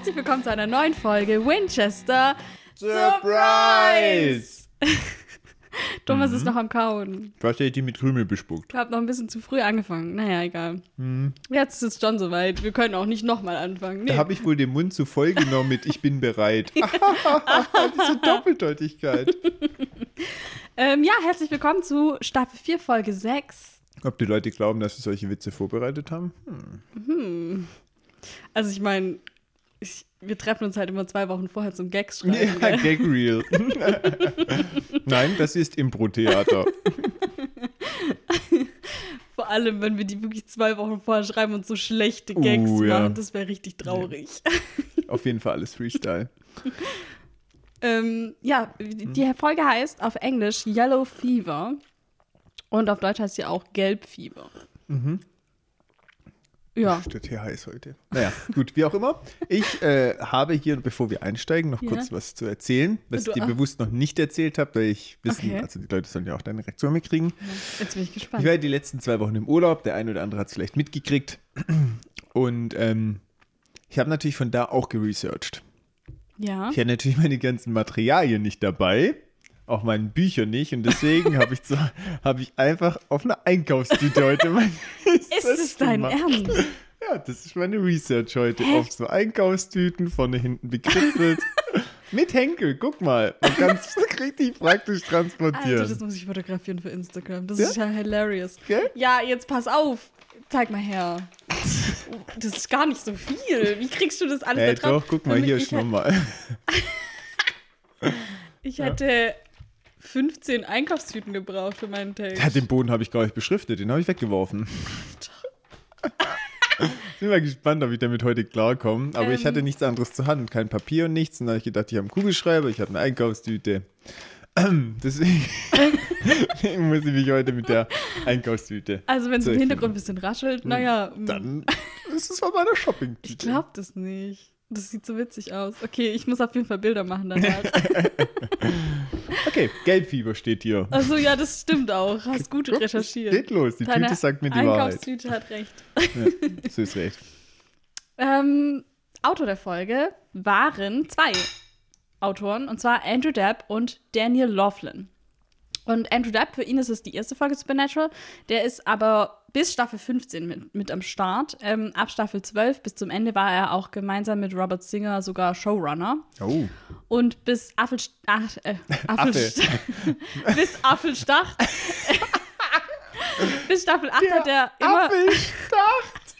herzlich willkommen zu einer neuen Folge Winchester Surprise! Thomas ist noch am Kauen. Was hätte die mit Krümel bespuckt? Ich habe noch ein bisschen zu früh angefangen. Naja, egal. Jetzt ist es schon soweit. Wir können auch nicht nochmal anfangen. Nee. Da habe ich wohl den Mund zu voll genommen mit Ich bin bereit. Diese Doppeldeutigkeit. ähm, ja, herzlich willkommen zu Staffel 4, Folge 6. Ob die Leute glauben, dass wir solche Witze vorbereitet haben? Hm. Also ich meine, ich, wir treffen uns halt immer zwei Wochen vorher zum Gags schreiben. Ja? Gag Real. Nein, das ist Impro-Theater. Vor allem, wenn wir die wirklich zwei Wochen vorher schreiben und so schlechte Gags Oh, ja. machen. Das wäre richtig traurig. Auf jeden Fall alles Freestyle. Ähm, ja, die Folge heißt auf Englisch Yellow Fever und auf Deutsch heißt sie auch Gelbfieber. Ja, Steht hier heiß heute. Naja, gut, wie auch immer. Ich äh, habe hier, bevor wir einsteigen, noch Ja. kurz was zu erzählen, was Du- ich dir bewusst noch nicht erzählt habe, weil ich wissen, Okay. also die Leute sollen ja auch deine Reaktion mitkriegen. jetzt bin ich Ich gespannt. war ja die letzten zwei Wochen im Urlaub, der eine oder andere hat es vielleicht mitgekriegt. Und ähm, ich habe natürlich von da auch geresearched. Ja, Ich hatte natürlich meine ganzen Materialien nicht dabei, auch meine Bücher nicht. Und deswegen habe ich, hab ich einfach auf einer Einkaufstüte heute mein ist es dein gemacht. Ernst? Ja, das ist meine Research heute. Auf so Einkaufstüten, vorne hinten bekritzelt. Mit Henkel, guck mal. Man kann es richtig praktisch transportieren. Alter, das muss ich fotografieren für Instagram. Das Ja? ist ja hilarious. Gell? Ja, jetzt pass auf. Zeig mal her. Das ist gar nicht so viel. Wie kriegst du das alles Ey, da drauf? doch, guck mal, Damit hier ist nochmal. Ich hätte 15 Einkaufstüten gebraucht für meinen Text. Ja, den Boden habe ich gar nicht beschriftet, den habe ich weggeworfen. Bin mal gespannt, ob ich damit heute klarkomme. Aber ich Ähm. hatte nichts anderes zur Hand, kein Papier und nichts. Und dann habe ich gedacht, ich habe einen Kugelschreiber, ich habe eine Einkaufstüte. Deswegen muss ich mich heute mit der Einkaufstüte. Also, wenn es im. Hintergrund ein bisschen raschelt, naja, mm, Dann ist es von meiner ich Shopping-Tüte. glaube das nicht. Das sieht so witzig aus. Okay, ich muss auf jeden Fall Bilder machen danach. Okay, Gelbfieber steht hier. Also ja, das stimmt auch. Hast gut Guck, recherchiert. Geht los, die Deine Tüte sagt mir die Wahrheit. Einkaufstüte hat recht. Ja, so ist recht. Ähm, Autor der Folge waren zwei Autoren, und zwar Andrew Depp und Daniel Laughlin. Und Andrew Depp, für ihn ist es die erste Folge Supernatural. Der ist aber bis Staffel 15 mit, mit am Start. Ähm, ab Staffel 12 bis zum Ende war er auch gemeinsam mit Robert Singer sogar Showrunner. Oh, Und bis Affelst ach, äh, Affelst bis Affelstach. bis Staffel 8 hat er immer. Apfelstacht!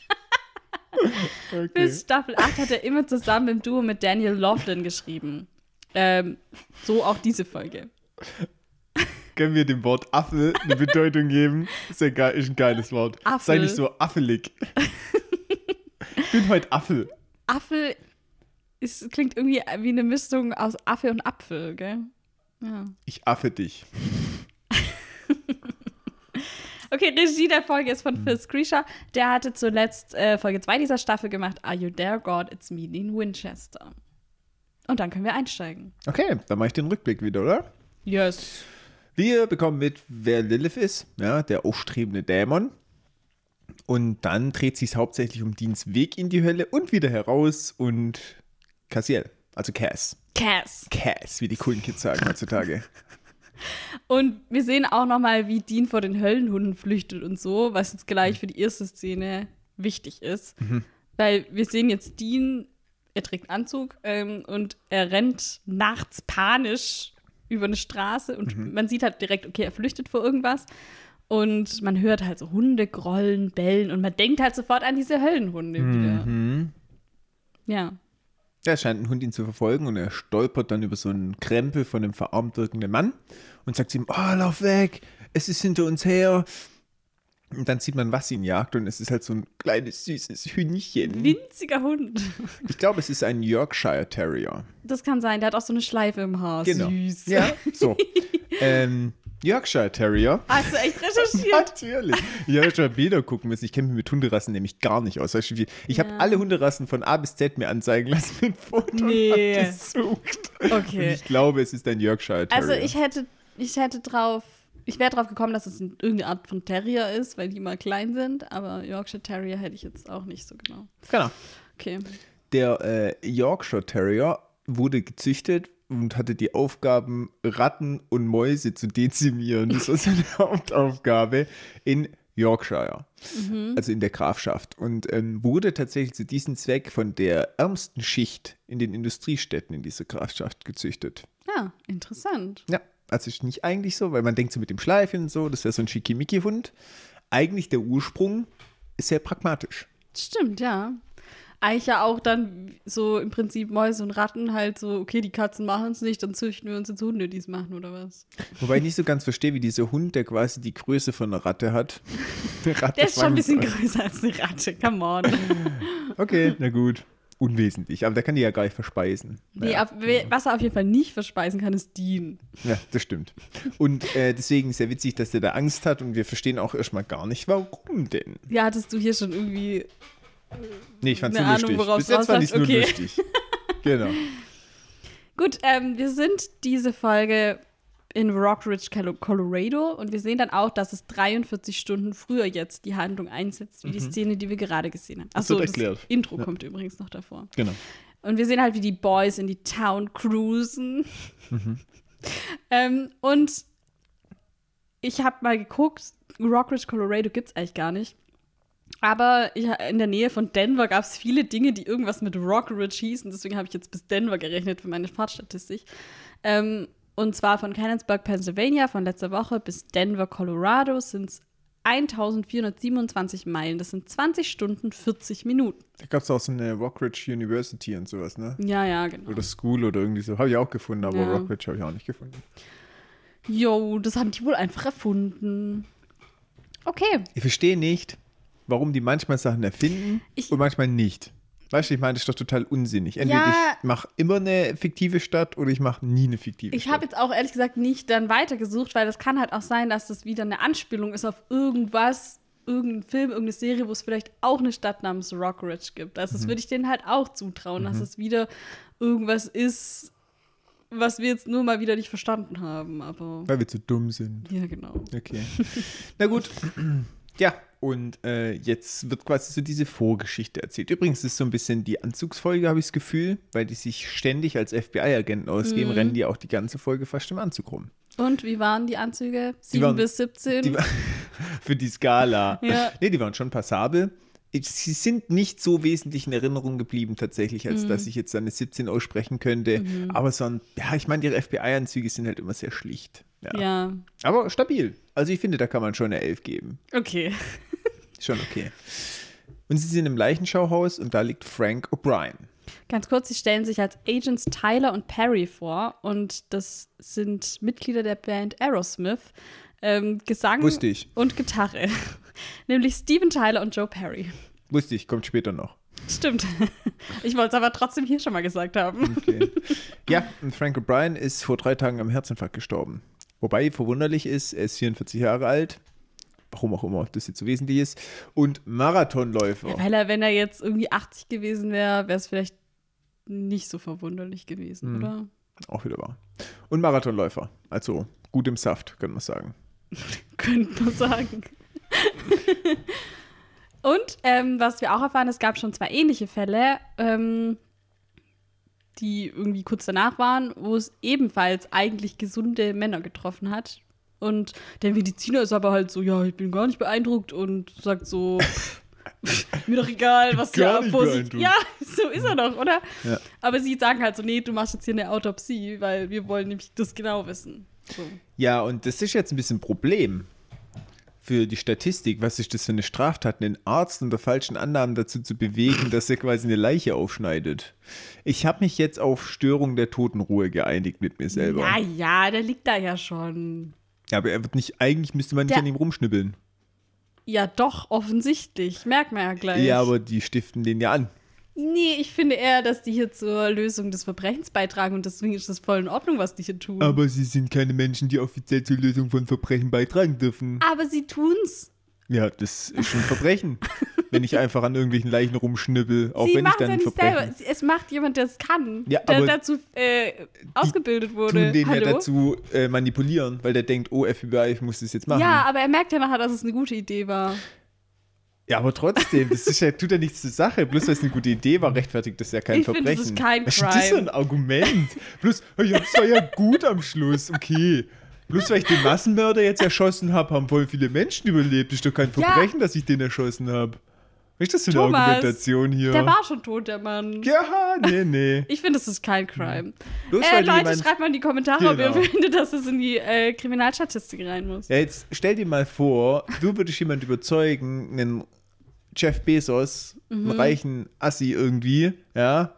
Okay. Bis Staffel 8 hat er immer zusammen im Duo mit Daniel Laughlin geschrieben. Ähm, so auch diese Folge. Können wir dem Wort Affel eine Bedeutung geben? Ist ja geil, ist ein geiles Wort. Affel. Sei nicht so affelig. ich bin heute Affel. Affel ist, klingt irgendwie wie eine Mischung aus Affe und Apfel, gell? Ja. Ich affe dich. Okay, Regie der Folge ist von Phil Screesha. Der hatte zuletzt äh, Folge 2 dieser Staffel gemacht. Are You There, God? It's Me in Winchester. Und dann können wir einsteigen. Okay, dann mache ich den Rückblick wieder, oder? Yes. Wir bekommen mit, wer Lilith ist, ja, der aufstrebende Dämon. Und dann dreht sich hauptsächlich um Deans Weg in die Hölle und wieder heraus und Cassiel, also Cass. Cass. Cass, wie die coolen Kids sagen heutzutage. Und wir sehen auch noch mal, wie Dean vor den Höllenhunden flüchtet und so, was jetzt gleich für die erste Szene wichtig ist. Weil wir sehen jetzt Dean, er trägt einen Anzug ähm, und er rennt nachts panisch über eine Straße und man sieht halt direkt, okay, er flüchtet vor irgendwas. Und man hört halt so Hunde grollen, bellen und man denkt halt sofort an diese Höllenhunde wieder. Ja. Da scheint ein Hund ihn zu verfolgen und er stolpert dann über so einen Krempel von einem verarmt wirkenden Mann und sagt ihm, oh, lauf weg, es ist hinter uns her. Und dann sieht man, was ihn jagt und es ist halt so ein kleines, süßes Hühnchen. Winziger Hund. Ich glaube, es ist ein Yorkshire Terrier. Das kann sein, der hat auch so eine Schleife im Haar. Genau. Süß. Ja, so. ähm, Yorkshire Terrier. Hast du echt recherchiert? Natürlich. Ich habe schon mal Bilder gucken müssen. Ich kenne mich mit Hunderassen nämlich gar nicht aus. Ich habe Ja. alle Hunderassen von A bis Z mir anzeigen lassen mit Fotos Nee. und gesucht. Und Okay. ich glaube, es ist ein Yorkshire Terrier. Also ich hätte, ich hätte drauf, ich wäre drauf gekommen, dass es irgendeine Art von Terrier ist, weil die mal klein sind, aber Yorkshire Terrier hätte ich jetzt auch nicht so genau. Genau. Okay. Der äh, Yorkshire Terrier wurde gezüchtet und hatte die Aufgaben, Ratten und Mäuse zu dezimieren. Das war seine Hauptaufgabe in Yorkshire, also in der Grafschaft. Und ähm, wurde tatsächlich zu diesem Zweck von der ärmsten Schicht in den Industriestädten in dieser Grafschaft gezüchtet. Ja, interessant. Ja, also ist nicht eigentlich so, weil man denkt so mit dem Schleifchen und so, das wäre so ein Schickimicki-Hund. Eigentlich der Ursprung ist sehr pragmatisch. Stimmt, ja. Eigentlich ja auch dann so im Prinzip Mäuse und Ratten halt so, okay, die Katzen machen es nicht, dann züchten wir uns jetzt Hunde, die es machen, oder was? Wobei ich nicht so ganz verstehe, wie dieser Hund, der quasi die Größe von einer Ratte hat. Eine Ratte Der ist schon ein bisschen größer als eine Ratte, come on. Okay, na gut. Unwesentlich, aber der kann die ja gar nicht verspeisen. Nee, Naja. we- was er auf jeden Fall nicht verspeisen kann, ist Dean. Ja, das stimmt. Und äh, deswegen ist ja witzig, dass der da Angst hat und wir verstehen auch erstmal gar nicht, warum denn. Ja, hattest du hier schon irgendwie. Nee, ich fand's Eine nur Ahnung, lustig. Bis jetzt fand ich rausläuft? nur Okay. lustig. Genau. Gut, ähm, wir sind diese Folge in Rockridge, Colo- Colorado und wir sehen dann auch, dass es 43 Stunden früher jetzt die Handlung einsetzt, wie die Szene, die wir gerade gesehen haben. Mhm. Das Achso, das, erklärt. Intro Ja. kommt übrigens noch davor. Genau. Und wir sehen halt, wie die Boys in die Town cruisen. Mhm. ähm, und ich habe mal geguckt, Rockridge, Colorado gibt es eigentlich gar nicht. Aber in der Nähe von Denver gab es viele Dinge, die irgendwas mit Rockridge hießen. Deswegen habe ich jetzt bis Denver gerechnet für meine Fahrtstatistik. Ähm, und zwar von Canonsburg, Pennsylvania, von letzter Woche bis Denver, Colorado sind es 1427 Meilen. Das sind 20 Stunden, 40 Minuten. Da gab es auch so eine Rockridge University und sowas, ne? Ja, ja, genau. Oder School oder irgendwie so. Habe ich auch gefunden, aber Ja. Rockridge habe ich auch nicht gefunden. Jo, das haben die wohl einfach erfunden. Okay. Ich verstehe nicht, warum die manchmal Sachen erfinden Ich- und manchmal nicht. Weißt du, ich meine, das ist doch total unsinnig. Entweder Ja. ich mache immer eine fiktive Stadt oder ich mache nie eine fiktive Ich Stadt. habe jetzt auch ehrlich gesagt nicht dann weitergesucht, weil das kann halt auch sein, dass das wieder eine Anspielung ist auf irgendwas, irgendein Film, irgendeine Serie, wo es vielleicht auch eine Stadt namens Rockridge gibt. Also Mhm. das würde ich denen halt auch zutrauen, dass es wieder irgendwas ist, was wir jetzt nur mal wieder nicht verstanden haben. Aber Weil wir zu dumm sind. ja, genau. Okay. Na gut. Ja, und äh, jetzt wird quasi so diese Vorgeschichte erzählt. Übrigens ist so ein bisschen die Anzugsfolge, habe ich das Gefühl, weil die sich ständig als FBI-Agenten ausgeben, rennen die auch die ganze Folge fast im Anzug rum. Und wie waren die Anzüge? 7 waren- bis 17? Die war, für die Skala. Ja. Nee, die waren schon passabel. Sie sind nicht so wesentlich in Erinnerung geblieben tatsächlich, als dass ich jetzt eine 17 aussprechen könnte. Aber so ein, ja, ich meine, ihre FBI-Anzüge sind halt immer sehr schlicht. Ja. ja, Aber stabil. Also ich finde, da kann man schon eine 11 geben. okay. Schon okay. Und sie sind im Leichenschauhaus und da liegt Frank O'Brien. Ganz kurz, sie stellen sich als Agents Tyler und Perry vor und das sind Mitglieder der Band Aerosmith. Ähm, Gesang und Gitarre. Nämlich Steven Tyler und Joe Perry. Wusste ich, kommt später noch. Stimmt. Ich wollte es aber trotzdem hier schon mal gesagt haben. Okay. ja, und Frank O'Brien ist vor drei Tagen am Herzinfarkt gestorben. Wobei verwunderlich ist, er ist 44 Jahre alt. Warum auch immer das jetzt so wesentlich ist. Und Marathonläufer. Weil er, wenn er jetzt irgendwie 80 gewesen wäre, wäre es vielleicht nicht so verwunderlich gewesen, Mhm. oder? Auch wieder wahr. Und Marathonläufer. Also gut im Saft, kann man sagen. Könnte man sagen. Und ähm, was wir auch erfahren, es gab schon zwei ähnliche Fälle, ähm, die irgendwie kurz danach waren, wo es ebenfalls eigentlich gesunde Männer getroffen hat. Und der Mediziner ist aber halt so, ja, ich bin gar nicht beeindruckt und sagt so, mir doch egal, was nicht vor sich. Ja, so ist er doch, oder? Ja. Aber sie sagen halt so, nee, du machst jetzt hier eine Autopsie, weil wir wollen nämlich das genau wissen. So. Ja, und das ist jetzt ein bisschen ein Problem für die Statistik. Was ist das für eine Straftat, einen Arzt unter falschen Annahmen dazu zu bewegen, dass er quasi eine Leiche aufschneidet? Ich habe mich jetzt auf Störung der Totenruhe geeinigt mit mir selber. Ja, ja, der liegt da ja schon. Ja, aber er wird nicht, eigentlich müsste man nicht Der- an ihm rumschnibbeln. Ja, doch, offensichtlich. Merkt man ja gleich. Ja, aber die stiften den ja an. Nee, ich finde eher, dass die hier zur Lösung des Verbrechens beitragen und deswegen ist das voll in Ordnung, was die hier tun. Aber sie sind keine Menschen, die offiziell zur Lösung von Verbrechen beitragen dürfen. Aber sie tun's. Ja, das ist schon ein Verbrechen. wenn ich einfach an irgendwelchen Leichen rumschnibbel, auch sie wenn ich dann ein Verbrechen. selber. Es macht jemand, der es kann. Ja, der dazu äh, ausgebildet wurde. tun den Hallo? ja dazu äh, manipulieren, weil der denkt, oh, FBI, ich muss das jetzt machen. Ja, aber er merkt ja nachher, dass es eine gute Idee war. Ja, aber trotzdem, das ist ja, tut ja nichts zur Sache. Bloß weil es eine gute Idee war, rechtfertigt das ja kein Ich Verbrechen. das ist kein Was ist das für ein Crime. Argument? Bloß, ja, das war ja gut am Schluss, okay. Bloß weil ich den Massenmörder jetzt erschossen habe, haben voll viele Menschen überlebt. Ist doch kein Ja. Verbrechen, dass ich den erschossen habe. Was ist das für eine Thomas, Argumentation hier? Der war schon tot, der Mann. ja, nee, nee. Ich finde, das ist kein Crime. Bloß Äh, Leute, schreibt mal in die Kommentare, ob ihr Genau. findet, dass es in die äh, Kriminalstatistik rein muss. Ja, jetzt stell dir mal vor, du würdest jemand überzeugen, einen Jeff Bezos, Mhm. einen reichen Assi irgendwie, ja,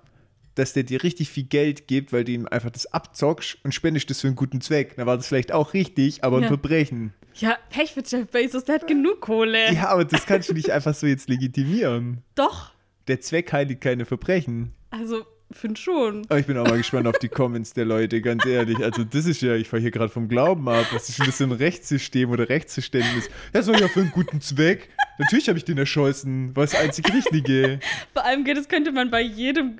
dass der dir richtig viel Geld gibt, weil du ihm einfach das abzockst und spendest das für einen guten Zweck. Dann war das vielleicht auch richtig, aber ein Ja. Verbrechen. Ja, Pech für Jeff Bezos, der hat genug Kohle. Ja, aber das kannst du nicht einfach so jetzt legitimieren. Doch. Der Zweck heiligt keine Verbrechen. Also, finde schon. Aber ich bin auch mal gespannt auf die Comments der Leute, ganz ehrlich. Also, das ist ja, ich fahre hier gerade vom Glauben ab. Was ist denn das für ein Rechtssystem oder Rechtsverständnis? Das war ja für einen guten Zweck. Natürlich habe ich den erschossen. War das einzig Richtige. Vor allem, das könnte man bei jedem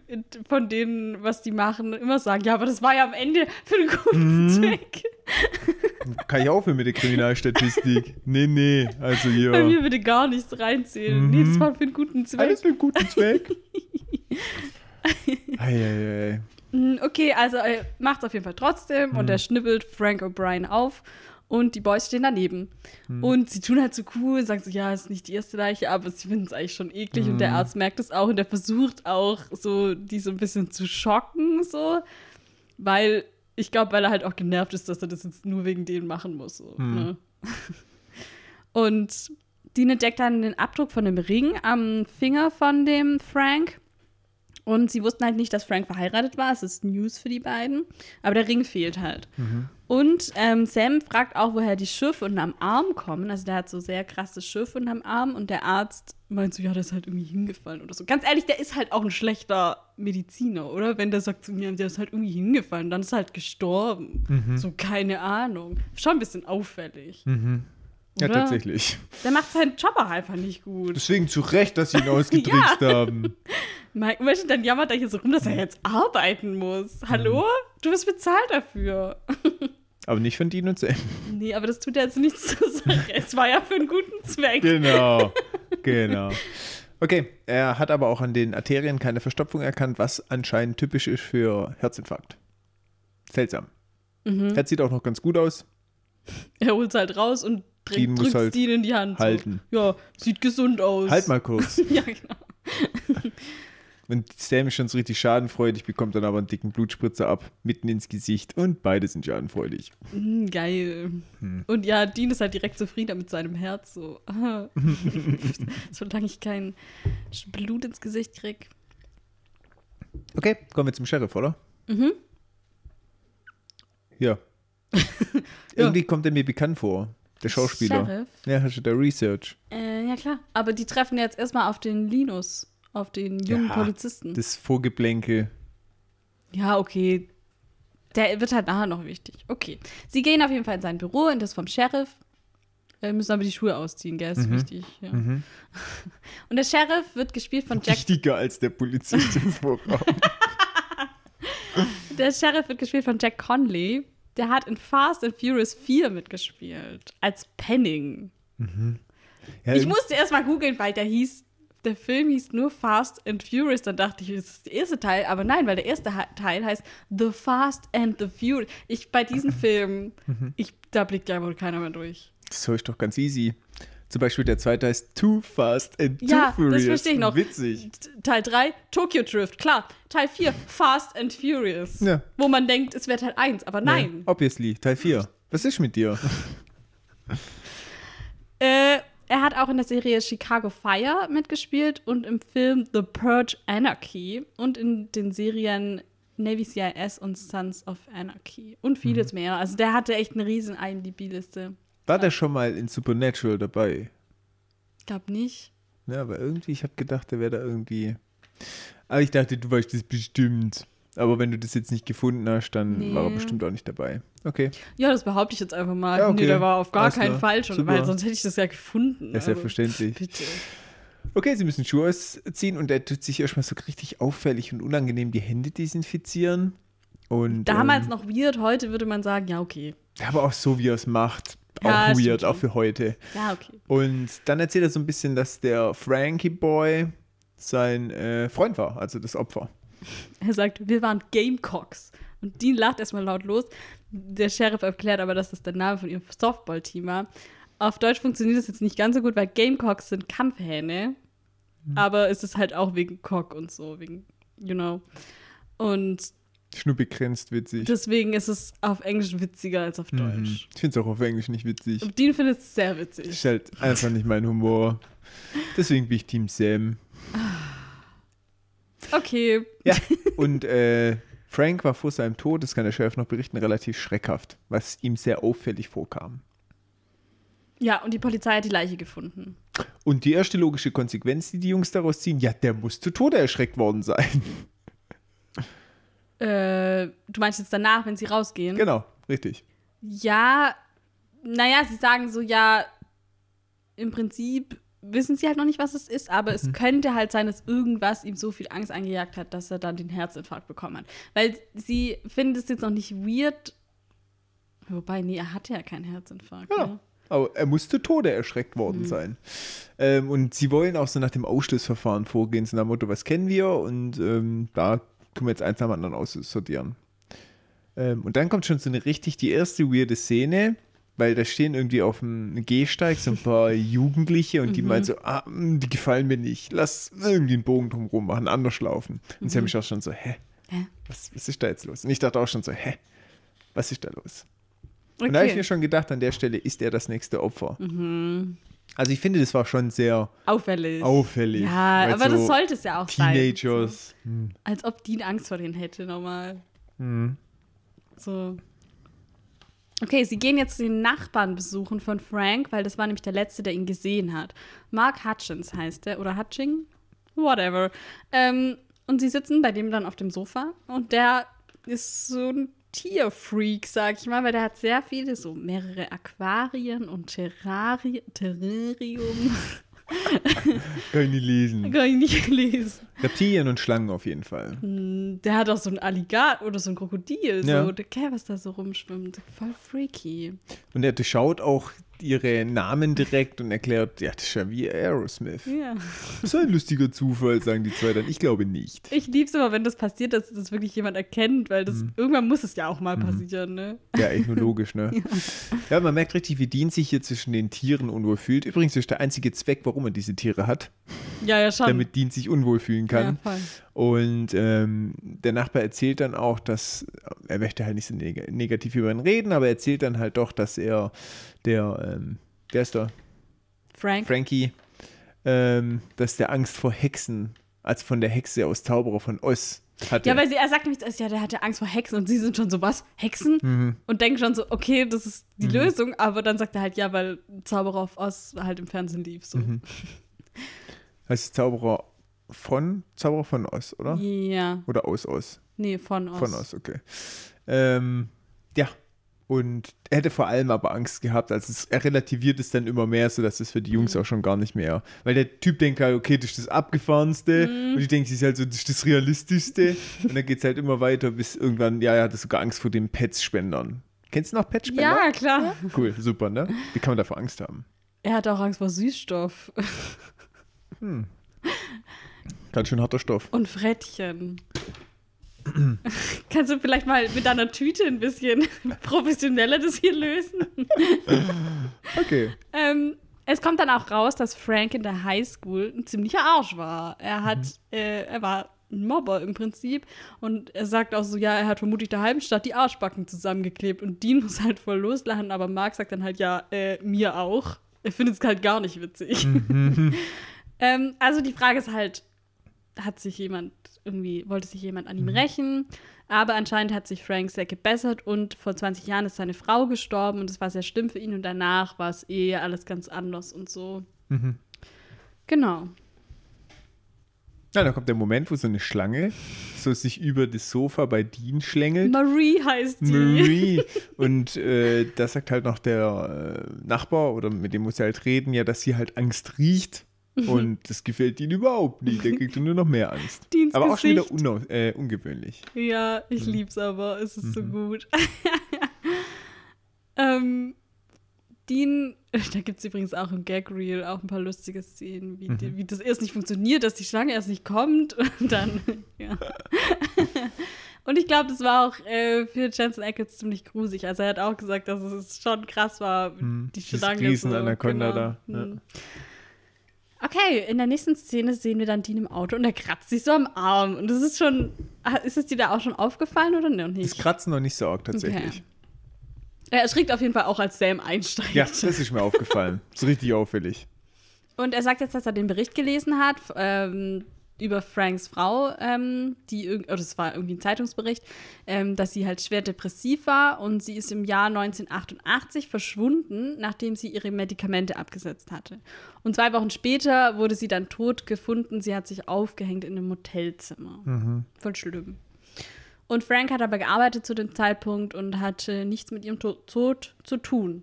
von denen, was die machen, immer sagen. Ja, aber das war ja am Ende für einen guten Mhm. Zweck. Kann ich aufhören mit der Kriminalstatistik? Nee, nee. Also Bei hier. mir würde gar nichts reinzählen. Nee, das war für einen guten Zweck. Alles für einen guten Zweck. Eieiei. Mm, Okay, also er macht es auf jeden Fall trotzdem und er schnippelt Frank O'Brien auf und die Boys stehen daneben. Und sie tun halt so cool und sagen so, ja, ist nicht die erste Leiche, aber sie finden es eigentlich schon eklig und der Arzt merkt es auch und der versucht auch so, die so ein bisschen zu schocken, so, weil ich glaube, weil er halt auch genervt ist, dass er das jetzt nur wegen denen machen muss. So, ne? Und Dean entdeckt dann den Abdruck von dem Ring am Finger von dem Frank. Und sie wussten halt nicht, dass Frank verheiratet war. Es ist News für die beiden. Aber der Ring fehlt halt. Und ähm, Sam fragt auch, woher die Schürfwunden am Arm kommen. Also der hat so sehr krasse Schürfwunden am Arm. Und der Arzt meint so, ja, der ist halt irgendwie hingefallen oder so. Ganz ehrlich, der ist halt auch ein schlechter Mediziner, oder? Wenn der sagt, so, ja, der ist halt irgendwie hingefallen, dann ist er halt gestorben. So, keine Ahnung. Schon ein bisschen auffällig. Ja, Oder? tatsächlich. Der macht seinen Job auch einfach nicht gut. Deswegen zu Recht, dass sie ihn ausgetrickst haben. Mike, du, dann jammert er hier so rum, dass er jetzt arbeiten muss. Hallo? Du bist bezahlt dafür. Aber nicht von Dean und Sam. Nee, aber das tut ja jetzt nichts zur Sache. Es war ja für einen guten Zweck. Genau, genau. Okay, er hat aber auch an den Arterien keine Verstopfung erkannt, was anscheinend typisch ist für Herzinfarkt. Seltsam. Mhm. Herz sieht auch noch ganz gut aus. Er holt es halt raus und drückt muss drückt halt Dean in die Hand. halten. So. Ja, sieht gesund aus. Halt mal kurz. Ja, genau. Und Sam ist schon so richtig schadenfreudig, bekommt dann aber einen dicken Blutspritzer ab, mitten ins Gesicht und beide sind schadenfreudig. Mm, geil. Hm. Und ja, Dean ist halt direkt zufrieden mit seinem Herz. So, ah. solange ich kein Blut ins Gesicht krieg. Okay, kommen wir zum Sheriff, oder? Mhm. Ja. Irgendwie kommt er mir bekannt vor, der Schauspieler. Sheriff? Ja, hast du da Research. Äh, ja, klar. Aber die treffen jetzt erstmal auf den Linus, auf den jungen Ja, Polizisten. Das Vorgeplänkel. Ja, okay. Der wird halt nachher noch wichtig. Okay. Sie gehen auf jeden Fall in sein Büro, in das vom Sheriff. Äh, müssen aber die Schuhe ausziehen, gell? Ist wichtig. Ja. Und der Sheriff wird gespielt von Jack. Wichtiger als der Polizist im Vorraum. Der Sheriff wird gespielt von Jack Conley. Der hat in Fast and Furious 4 mitgespielt. Als Penning. Ja, Ich musste erst mal googeln, weil der hieß. Der Film hieß nur Fast and Furious. Dann dachte ich, das ist der erste Teil. Aber nein, weil der erste Teil heißt The Fast and the Furious. Ich bei diesem Film, ich, da blickt ja wohl keiner mehr durch. Das ist doch ganz easy. Zum Beispiel der zweite heißt Too Fast and Too Ja, Furious. das verstehe ich noch. Witzig. Teil 3, Tokyo Drift, klar. Teil 4, Fast and Furious. Ja. Wo man denkt, es wäre Teil 1, aber nein. Ja, obviously, Teil 4. Was ist mit dir? Äh, er hat auch in der Serie Chicago Fire mitgespielt und im Film The Purge Anarchy und in den Serien Navy CIS und Sons of Anarchy und vieles mehr. Also der hatte echt eine riesen IMDb-Liste. War der schon mal in Supernatural dabei? Ich glaube nicht. Ja, aber irgendwie, ich habe gedacht, der wäre da irgendwie. Aber ich dachte, du weißt das bestimmt. Aber wenn du das jetzt nicht gefunden hast, dann Nee. war er bestimmt auch nicht dabei. Okay. Ja, das behaupte ich jetzt einfach mal. Ja, okay. Nee, der war auf gar Alles keinen klar. Fall schon, Super. weil sonst hätte ich das ja gefunden. Ja, selbstverständlich. Aber Bitte. Okay, sie müssen Schuhe ausziehen und er tut sich erstmal so richtig auffällig und unangenehm die Hände desinfizieren. Und, Damals ähm, noch weird, heute würde man sagen, ja, okay. Aber auch so, wie er es macht. auch Ja, weird, auch für heute. Ja, okay. Und dann erzählt er so ein bisschen, dass der Frankie Boy sein äh, Freund war, also das Opfer. Er sagt, wir waren Gamecocks. Und Dean lacht erstmal laut los. Der Sheriff erklärt aber, dass das der Name von ihrem Softball-Team war. Auf Deutsch funktioniert das jetzt nicht ganz so gut, weil Gamecocks sind Kampfhähne. Aber es ist halt auch wegen Cock und so, wegen, you know. Und Schnuppig grenzt witzig. deswegen ist es auf Englisch witziger als auf Mhm. Deutsch. Ich finde es auch auf Englisch nicht witzig. Und Dean findet es sehr Das witzig. ist halt einfach nicht mein Humor. Deswegen bin ich Team Sam. Okay. Ja, und äh, Frank war vor seinem Tod, das kann der Sheriff noch berichten, relativ schreckhaft, was ihm sehr auffällig vorkam. Ja, und die Polizei hat die Leiche gefunden. Und die erste logische Konsequenz, die die Jungs daraus ziehen, ja, der muss zu Tode erschreckt worden sein. Äh, du meinst jetzt danach, wenn sie rausgehen? genau, richtig. Ja, naja, sie sagen so, ja, im Prinzip wissen sie halt noch nicht, was es ist, aber es könnte halt sein, dass irgendwas ihm so viel Angst eingejagt hat, dass er dann den Herzinfarkt bekommen hat. Weil sie finden es jetzt noch nicht weird. Wobei, nee, er hatte ja keinen Herzinfarkt. Ja. Ne? Aber er muss zu Tode erschreckt worden sein. Ähm, und sie wollen auch so nach dem Ausschlussverfahren vorgehen, so nach dem Motto, was kennen wir? Und ähm, da tun wir jetzt eins nach dem anderen aussortieren. Ähm, und dann kommt schon so eine richtig, die erste weirde Szene, weil da stehen irgendwie auf dem Gehsteig so ein paar Jugendliche und die meinen so, ah, mh, die gefallen mir nicht, lass irgendwie einen Bogen drumherum machen, anders laufen. Und sie haben mich auch schon so, hä? Hä? Was, was ist da jetzt los? Und ich dachte auch schon so, hä? Was ist da los? Und da habe ich mir Okay. schon gedacht, an der Stelle ist er das nächste Opfer. Mhm. Also ich finde, das war schon sehr Auffällig. auffällig. Ja, aber so das sollte es ja auch sein. Teenagers. So. Als ob Dean Angst vor denen hätte, nochmal. Hm. So. Okay, sie gehen jetzt den Nachbarn besuchen von Frank, weil das war nämlich der Letzte, der ihn gesehen hat. Mark Hutchins heißt er, oder Hutching? Whatever. Ähm, und sie sitzen bei dem dann auf dem Sofa und der ist so ein Tierfreak, sag ich mal, weil der hat sehr viele, so mehrere Aquarien und Terrari Terrarium. Kann ich nicht lesen. Kann ich nicht lesen. Reptilien und Schlangen auf jeden Fall. Hm, Der hat auch so ein Alligator oder so ein Krokodil, Ja. so, der Kerl, was da so rumschwimmt. Voll freaky. Und er durchschaut auch ihre Namen direkt und erklärt, ja, das ist ja wie Aerosmith. Ja. Das ist ein lustiger Zufall, sagen die zwei dann. Ich glaube nicht. Ich lieb's immer, wenn das passiert, dass das wirklich jemand erkennt, weil Mhm. das irgendwann muss es ja auch mal passieren, ne? Ja, echt nur logisch, ne? ja. man merkt richtig, wie Dean sich hier zwischen den Tieren unwohl fühlt. Übrigens ist der einzige Zweck, warum er diese Tiere hat, Ja, ja, schon. damit Dean sich unwohl fühlen kann. Ja, voll. Und ähm, der Nachbar erzählt dann auch, dass er möchte halt nicht so neg negativ über ihn reden, aber er erzählt dann halt doch, dass er der, ähm, wer ist der? Frank. Frankie, ähm, dass der Angst vor Hexen, als von der Hexe aus Zauberer von Oz hatte. Ja, weil sie, er sagt nämlich, ja, der hatte Angst vor Hexen und sie sind schon so, was? Hexen? Mhm. Und denken schon so, okay, das ist die Lösung, aber dann sagt er halt, ja, weil Zauberer auf Oz halt im Fernsehen lief, so. Mhm. heißt Zauberer von Zauberer von Oz, oder? Ja, Oder aus Oz? nee, von Oz. Von Oz, okay. Ähm, ja. Und er hätte vor allem aber Angst gehabt, also es, er relativiert es dann immer mehr, sodass es für die Jungs auch schon gar nicht mehr. Weil der Typ denkt halt, okay, das ist das Abgefahrenste. Und ich denke, sie ist halt so, das ist das Realistischste. und dann geht es halt immer weiter, bis irgendwann, ja, er hatte sogar Angst vor den Pets-Spendern. Kennst du noch Pets-Spender? Ja, klar. Cool, super, ne? Wie kann man davor Angst haben? Er hat auch Angst vor Süßstoff Ganz schön harter Stoff. und Frettchen. Kannst du vielleicht mal mit deiner Tüte ein bisschen professioneller das hier lösen? Okay. Ähm, es kommt dann auch raus, dass Frank in der Highschool ein ziemlicher Arsch war. Er hat, äh, er war ein Mobber im Prinzip und er sagt auch so, ja, er hat vermutlich der halben Stadt die Arschbacken zusammengeklebt und Dean muss halt voll loslachen, aber Mark sagt dann halt, ja, äh, mir auch. Er findet es halt gar nicht witzig. ähm, also die Frage ist halt, hat sich jemand irgendwie, wollte sich jemand an ihm rächen? Aber anscheinend hat sich Frank sehr gebessert und vor 20 Jahren ist seine Frau gestorben und es war sehr schlimm für ihn und danach war es eh alles ganz anders und so. Mhm. Genau. Ja, dann kommt der Moment, wo so eine Schlange so sich über das Sofa bei Dean schlängelt. Marie heißt die. Marie. Und äh, da sagt halt noch der äh, Nachbar, oder mit dem muss er halt reden, ja, dass sie halt Angst riecht. Und das gefällt Dean überhaupt nicht. Der kriegt nur noch mehr Angst. Aber auch schon wieder äh, ungewöhnlich. Ja, ich lieb's aber, es ist so gut. ähm, Dean, da gibt es übrigens auch im Gag Reel auch ein paar lustige Szenen, wie, Mhm. die, wie das erst nicht funktioniert, dass die Schlange erst nicht kommt und dann, ja. Und ich glaube, das war auch äh, für Jensen Ackles ziemlich gruselig. Also er hat auch gesagt, dass es schon krass war, Hm, die Schlange Riesen-Anaconda genau. da, ja. Okay, in der nächsten Szene sehen wir dann Dean im Auto und er kratzt sich so am Arm. Und das ist schon, ah, ist es dir da auch schon aufgefallen oder noch Das nicht? Kratzen noch nicht so arg tatsächlich. Okay. Er erschrickt auf jeden Fall auch, als Sam einsteigt. Ja, das ist mir aufgefallen. Das ist richtig auffällig. Und er sagt jetzt, dass er den Bericht gelesen hat ähm, über Franks Frau, ähm, die oder das war irgendwie ein Zeitungsbericht, ähm, dass sie halt schwer depressiv war und sie ist im Jahr 1988 verschwunden, nachdem sie ihre Medikamente abgesetzt hatte. Und zwei Wochen später wurde sie dann tot gefunden. Sie hat sich aufgehängt in einem Hotelzimmer. Voll schlimm. Und Frank hat aber gearbeitet zu dem Zeitpunkt und hatte nichts mit ihrem To- Tod zu tun.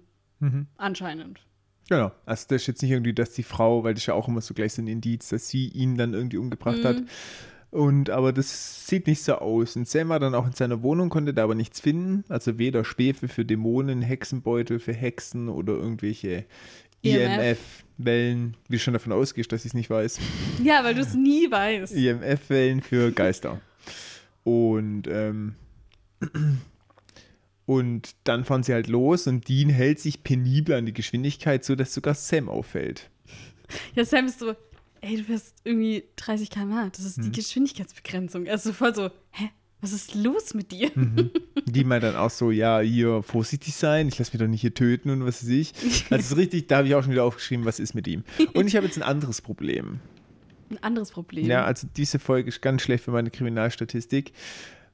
Anscheinend. Genau. Also das ist jetzt nicht irgendwie, dass die Frau, weil das ist ja auch immer so gleich so ein Indiz, dass sie ihn dann irgendwie umgebracht hat. Und aber das sieht nicht so aus. Und Sam war dann auch in seiner Wohnung, konnte da aber nichts finden. Also weder Schwefel für Dämonen, Hexenbeutel für Hexen oder irgendwelche EMF. EMF-Wellen, wie du schon davon ausgehst, dass ich es nicht weiß. Ja, weil du es nie weißt. EMF-Wellen für Geister. Und, ähm, und dann fahren sie halt los und Dean hält sich penibel an die Geschwindigkeit, sodass sogar Sam auffällt. Ja, Sam ist so, ey, du fährst irgendwie 30 km/h. Das ist Hm. die Geschwindigkeitsbegrenzung. Also voll so, hä? Was ist los mit dir? Hm. Die meint dann auch so, ja, hier vorsichtig sein, ich lasse mich doch nicht hier töten und was weiß ich. Also ist richtig, da habe ich auch schon wieder aufgeschrieben, was ist mit ihm. Und ich habe jetzt ein anderes Problem. Ein anderes Problem. Ja, also diese Folge ist ganz schlecht für meine Kriminalstatistik.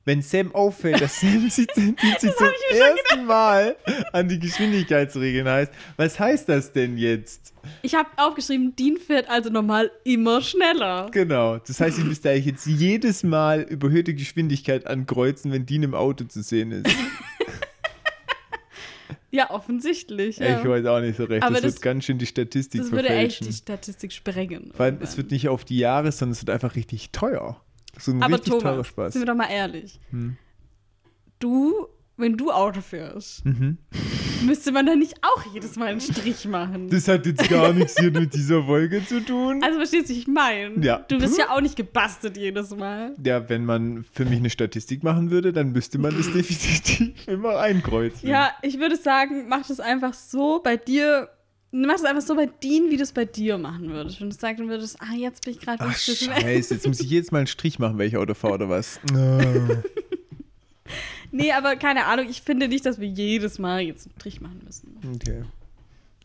Wenn Sam auffällt, dass Sam sich, die sich zum ersten Mal an die Geschwindigkeitsregeln heißt, was heißt das denn jetzt? Ich habe aufgeschrieben, Dean fährt also normal immer schneller. Genau, das heißt, ich müsste eigentlich jetzt jedes Mal überhöhte Geschwindigkeit ankreuzen, wenn Dean im Auto zu sehen ist. Ja, offensichtlich. Ja. Ich weiß auch nicht so recht. Aber das, das- wird ganz schön die Statistik das würde echt verfälschen. die Statistik sprengen. Allem, es wird nicht auf die Jahre, sondern es wird einfach richtig teuer. So ein Aber richtig teurer Thomas, Spaß. sind wir doch mal ehrlich. Hm. Du, wenn du Auto fährst, Mhm. müsste man dann nicht auch jedes Mal einen Strich machen? Das hat jetzt gar nichts hier mit dieser Folge zu tun. also verstehst du, ich meine? Ja. Du bist ja auch nicht gebastelt jedes Mal. Ja, wenn man für mich eine Statistik machen würde, dann müsste man das definitiv immer einkreuzen. Ja, ich würde sagen, mach das einfach so bei dir. Mach das einfach so bei Dean, wie du es bei dir machen würdest. Wenn du sagen würdest, ah, jetzt bin ich gerade Ach, ein Stück weg. scheiße, jetzt muss ich jedes Mal einen Strich machen, wenn ich Auto fahre oder was. Ah. Nee, aber keine Ahnung, ich finde nicht, dass wir jedes Mal jetzt einen Strich machen müssen. Okay.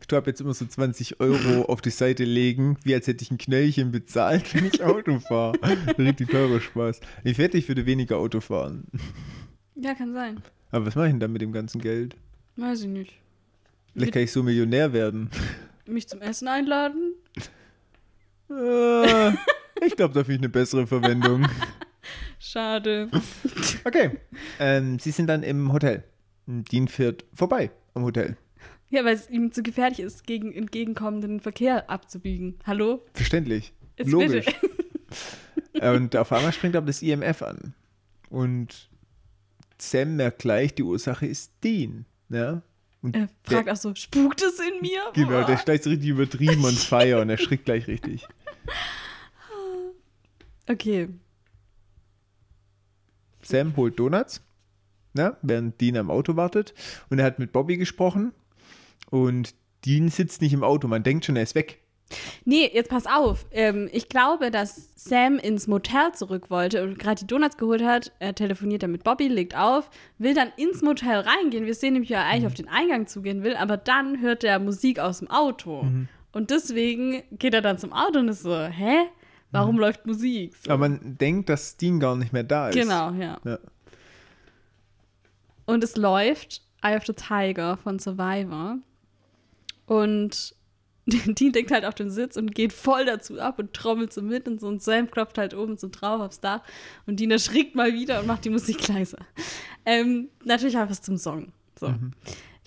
Ich ab jetzt immer so 20 Euro auf die Seite legen, wie als hätte ich ein Knöllchen bezahlt, wenn ich Auto fahre. Richtig teurer Spaß. Ich werde ich würde weniger Auto fahren. Ja, kann sein. Aber was mache ich denn dann mit dem ganzen Geld? Weiß ich nicht. Vielleicht kann ich so Millionär werden. Mich zum Essen einladen? Äh, ich glaube, da finde ich eine bessere Verwendung. Schade. Okay. Ähm, sie sind dann im Hotel. Dean fährt vorbei am Hotel. Ja, weil es ihm zu gefährlich ist, gegen entgegenkommenden Verkehr abzubiegen. Hallo? Verständlich. Jetzt Logisch. bitte. Und auf einmal springt aber das IMF an. Und Sam merkt gleich, die Ursache ist Dean. Ja? Und Er fragt auch so, spukt es in mir? Genau, der ist gleich so richtig übertrieben und feier und er schrickt gleich richtig. Okay. Sam holt Donuts, ja, während Dean am Auto wartet. Und er hat mit Bobby gesprochen. Und Dean sitzt nicht im Auto. Man denkt schon, er ist weg. Nee, jetzt pass auf. Ähm, ich glaube, dass Sam ins Motel zurück wollte und gerade die Donuts geholt hat. Er telefoniert dann mit Bobby, legt auf, will dann ins Motel reingehen. Wir sehen nämlich, wie er eigentlich auf den Eingang zugehen will, aber dann hört er Musik aus dem Auto. Und deswegen geht er dann zum Auto und ist so, hä? Warum läuft Musik? So. Aber man denkt, dass Dean gar nicht mehr da ist. Genau, ja. Ja. Und es läuft Eye of the Tiger von Survivor. Und Dean denkt halt auf den Sitz und geht voll dazu ab und trommelt so mit und so. Und Sam klopft halt oben so drauf aufs Dach. Und Dean erschrickt mal wieder und macht die Musik leiser. Ähm, natürlich was zum Song. So. Der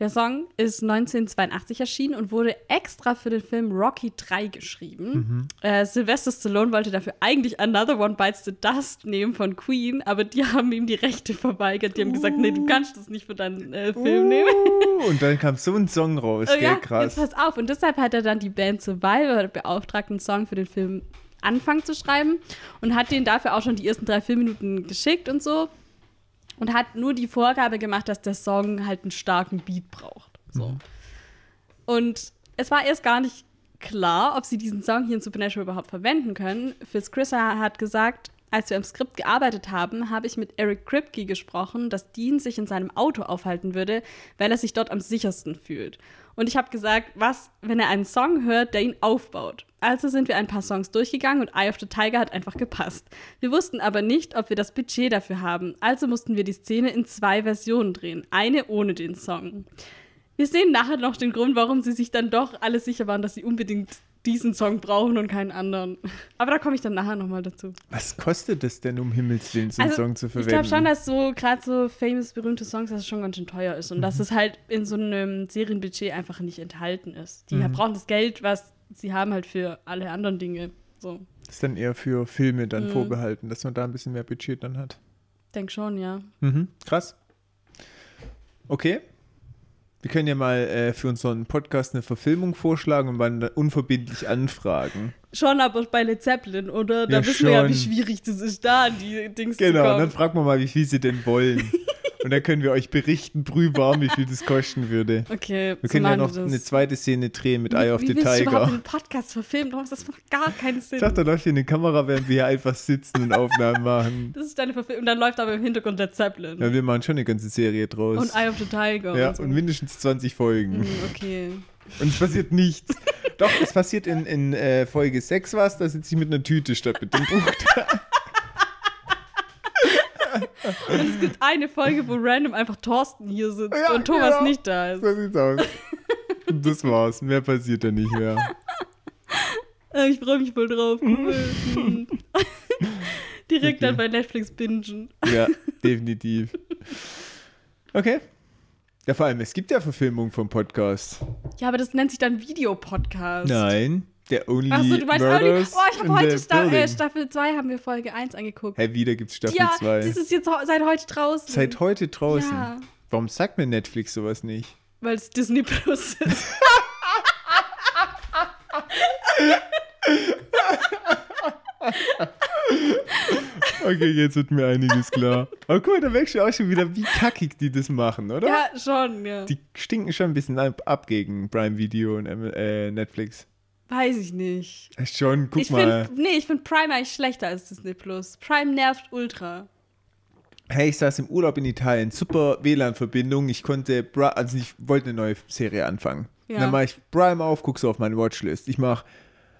Der Song ist 1982 erschienen und wurde extra für den Film Rocky 3 geschrieben. Mhm. Äh, Sylvester Stallone wollte dafür eigentlich Another One Bites the Dust nehmen von Queen, aber die haben ihm die Rechte verweigert. Die haben gesagt, nee, du kannst das nicht für deinen äh, Film nehmen. Uh, und dann kam so ein Song raus, Oh ja, Krass. jetzt pass auf. Und deshalb hat er dann die Band Survivor beauftragt, einen Song für den Film Anfang zu schreiben und hat denen dafür auch schon die ersten drei Filmminuten geschickt und so. Und hat nur die Vorgabe gemacht, dass der Song halt einen starken Beat braucht. So. Und es war erst gar nicht klar, ob sie diesen Song hier in Supernatural überhaupt verwenden können. Fitz Chrisser hat gesagt, als wir am Skript gearbeitet haben, habe ich mit Eric Kripke gesprochen, dass Dean sich in seinem Auto aufhalten würde, weil er sich dort am sichersten fühlt. Und ich habe gesagt, was, wenn er einen Song hört, der ihn aufbaut. Also sind wir ein paar Songs durchgegangen und Eye of the Tiger hat einfach gepasst. Wir wussten aber nicht, ob wir das Budget dafür haben. Also mussten wir die Szene in zwei Versionen drehen. Eine ohne den Song. Wir sehen nachher noch den Grund, warum sie sich dann doch alle sicher waren, dass sie unbedingt diesen Song brauchen und keinen anderen. Aber da komme ich dann nachher nochmal dazu. Was kostet es denn, um Himmels Willen, so einen Song zu ich verwenden? glaube schon, dass so gerade so famous, berühmte Songs, dass es schon ganz schön teuer ist und dass es halt in so einem Serienbudget einfach nicht enthalten ist. Die brauchen das Geld, was sie haben halt für alle anderen Dinge. So, Das ist dann eher für Filme Mhm. dann vorbehalten, dass man da ein bisschen mehr Budget dann hat. denk schon, ja. Mhm, krass. Okay. Wir können ja mal äh, für unseren Podcast eine Verfilmung vorschlagen und dann unverbindlich anfragen. Schon aber bei Led Zeppelin, oder? Da Ja, wissen wir ja, wie schon. schwierig das ist, da an die Dings zu Genau, und kommen. dann fragen wir mal, wie viel sie denn wollen. und dann können wir euch berichten, brühwarm, wie viel das kosten würde. okay, Wir so können ja noch eine zweite Szene drehen mit Wie- Eye of wie the willst du überhaupt Tiger. einen Podcast verfilmen? Das macht gar keinen Sinn. Ich dachte, da läuft hier eine Kamera, während wir hier einfach sitzen und Aufnahmen machen. Das ist deine Verfilmung. Und dann läuft aber im Hintergrund der Zeppelin. Ja, wir machen schon eine ganze Serie draus. und Eye of the Tiger. ja, und so. und mindestens 20 Folgen. Hm, okay. Und es passiert nichts. Doch, es passiert in, in äh, Folge 6 was, da sitze ich mit einer Tüte statt mit dem Buch. Und es gibt eine Folge, wo random einfach Thorsten hier sitzt Ja, und Thomas genau. nicht da ist. So sieht's aus. Das war's. Mehr passiert da nicht mehr. Äh, Ich freue mich voll drauf. Cool. Direkt Okay. dann bei Netflix bingen. Ja, definitiv. Okay. Ja, vor allem, es gibt ja Verfilmungen vom Podcast. Ja, aber das nennt sich dann Videopodcast. Nein, der Only Achso, du meinst Only. Oh, ich habe heute Sta äh. Staffel 2 haben wir Folge 1 angeguckt. Hä, wieder gibt's Staffel ja, 2. das ist jetzt seit heute draußen. Seit heute draußen. Ja. Warum sagt mir Netflix sowas nicht? Weil es Disney Plus ist. Okay, jetzt wird mir einiges klar. Aber guck mal, da merkst du auch schon wieder, wie kackig die das machen, oder? ja, schon, ja. Die stinken schon ein bisschen ab, ab gegen Prime Video und äh, Netflix. Weiß ich nicht. Schon, guck ich mal. finde, nee, ich finde Prime eigentlich schlechter als Disney Plus. Prime nervt ultra. Hey, ich saß im Urlaub in Italien, super WLAN-Verbindung. Ich konnte, Bra also ich wollte eine neue Serie anfangen. Ja. Dann mache ich Prime auf, guck so auf meine Watchlist. Ich mache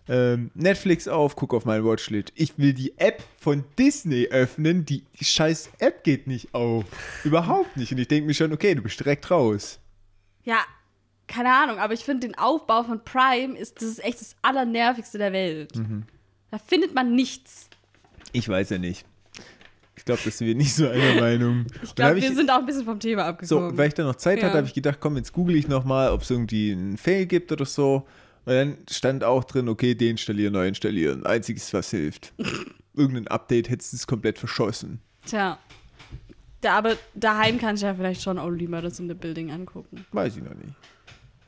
ähm, Netflix auf, guck auf meine Watchlist. Ich will die App von Disney öffnen. Die scheiß App geht nicht auf. Überhaupt nicht. Und ich denke mir schon, okay, du bist direkt raus. Ja, keine Ahnung, aber ich finde den Aufbau von Prime ist das ist echt das allernervigste der Welt. Mhm. Da findet man nichts. Ich weiß ja nicht. Ich glaube, das sind wir nicht so einer Meinung. Ich glaube, wir sind auch ein bisschen vom Thema So, abgekommen. weil ich da noch Zeit Ja. hatte, habe ich gedacht, komm, jetzt google ich nochmal, ob es irgendwie einen Fail gibt oder so. Und dann stand auch drin, okay, deinstallieren, neu installieren. Einziges, was hilft. Irgendein Update hättest du es komplett verschossen. Tja. Da, aber daheim kann ich ja vielleicht schon Only Murders in the Building angucken. Weiß ich noch nicht.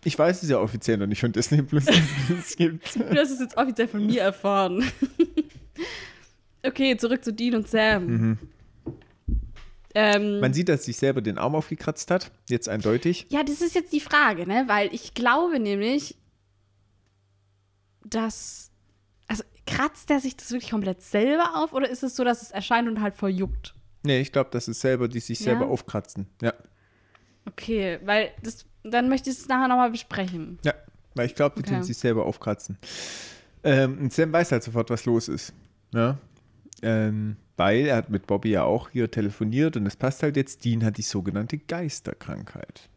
Ich weiß es ja offiziell noch nicht von Disney Plus, dass es das gibt. Du hast es jetzt offiziell von mir erfahren. okay, zurück zu Dean und Sam. Ähm, Man sieht, dass sich selber den Arm aufgekratzt hat. Jetzt eindeutig. Ja, das ist jetzt die Frage, ne? Weil ich glaube nämlich, dass. Also, kratzt der sich das wirklich komplett selber auf oder ist es so, dass es erscheint und halt voll juckt? Nee, ich glaube, das ist selber, die sich Ja? selber aufkratzen. Ja. Okay, weil das. Dann möchte ich es nachher nochmal besprechen. Ja, weil ich glaube, die Okay. tun sich selber aufkratzen. Ähm, und Sam weiß halt sofort, was los ist. Ja? Ähm, weil er hat mit Bobby ja auch hier telefoniert und es passt halt jetzt, Dean hat die sogenannte Geisterkrankheit.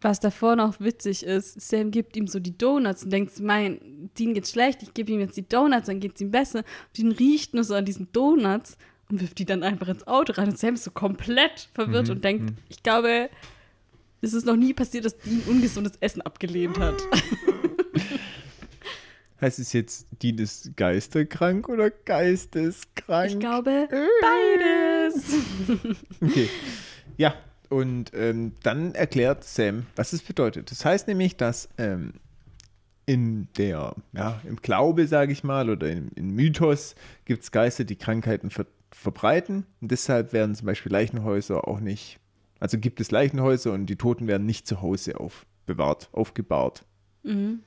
Was davor noch witzig ist, Sam gibt ihm so die Donuts und denkt, mein, Dean geht's schlecht, ich gebe ihm jetzt die Donuts, dann geht's ihm besser. Dean riecht nur so an diesen Donuts und wirft die dann einfach ins Auto rein. Und Sam ist so komplett verwirrt Mhm, und denkt, ich glaube, es ist noch nie passiert, dass Dean ungesundes Essen abgelehnt hat. Heißt es jetzt, Dean ist geisterkrank oder geisteskrank? Ich glaube, beides. Okay. Ja, und ähm, dann erklärt Sam, was es bedeutet. Das heißt nämlich, dass ähm, in der, ja, im Glaube, sage ich mal, oder im, im Mythos gibt es Geister, die Krankheiten ver verbreiten. Und deshalb werden zum Beispiel Leichenhäuser auch nicht, also gibt es Leichenhäuser und die Toten werden nicht zu Hause aufbewahrt, aufgebahrt. Mhm.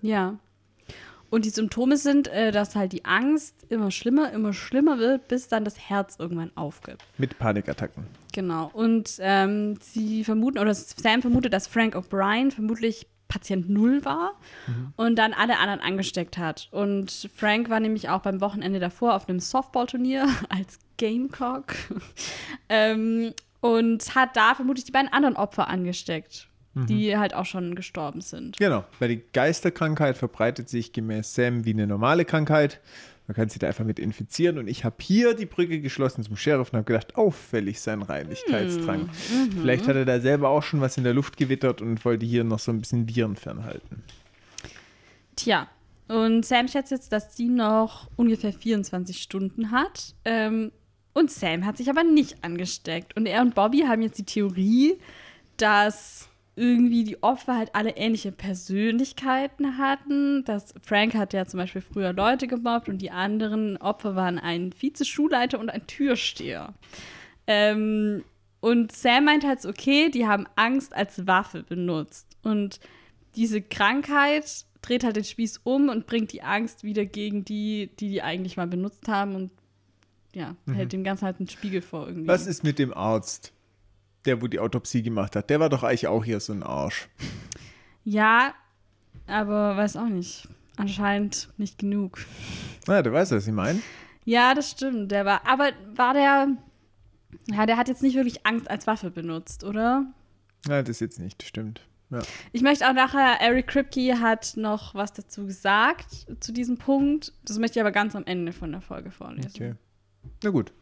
Ja. Und die Symptome sind, äh, dass halt die Angst immer schlimmer, immer schlimmer wird, bis dann das Herz irgendwann aufgibt. Mit Panikattacken. Genau. Und ähm, sie vermuten, oder Sam vermutet, dass Frank O'Brien vermutlich Patient Null war und dann alle anderen angesteckt hat. Und Frank war nämlich auch beim Wochenende davor auf einem Softballturnier als Gamecock ähm, und hat da vermutlich die beiden anderen Opfer angesteckt, die halt auch schon gestorben sind. Genau, weil die Geisterkrankheit verbreitet sich gemäß Sam wie eine normale Krankheit. Man kann sich da einfach mit infizieren. Und ich habe hier die Brücke geschlossen zum Sheriff und habe gedacht, auffällig sein Reinlichkeitsdrang. Vielleicht hat er da selber auch schon was in der Luft gewittert und wollte hier noch so ein bisschen Viren fernhalten. Tja, und Sam schätzt jetzt, dass sie noch ungefähr 24 Stunden hat. Ähm, und Sam hat sich aber nicht angesteckt. Und er und Bobby haben jetzt die Theorie, dass irgendwie die Opfer halt alle ähnliche Persönlichkeiten hatten. Das Frank hat ja zum Beispiel früher Leute gemobbt und die anderen Opfer waren ein Vizeschulleiter und ein Türsteher. Ähm, und Sam meint halt, okay, die haben Angst als Waffe benutzt. Und diese Krankheit dreht halt den Spieß um und bringt die Angst wieder gegen die, die die eigentlich mal benutzt haben und ja, hält dem Ganzen halt einen Spiegel vor irgendwie. Was ist mit dem Arzt, der wo die Autopsie gemacht hat? Der war doch eigentlich auch hier so ein Arsch. Ja, aber weiß auch nicht. Anscheinend nicht genug. Na, der weiß, was ich meine. Ja, das stimmt. Der war, aber war der, ja, der hat jetzt nicht wirklich Angst als Waffe benutzt, oder? Ja, das jetzt nicht, stimmt. Ja. Ich möchte auch nachher, Eric Kripke hat noch was dazu gesagt, zu diesem Punkt. Das möchte ich aber ganz am Ende von der Folge vorlesen. Okay. Na gut.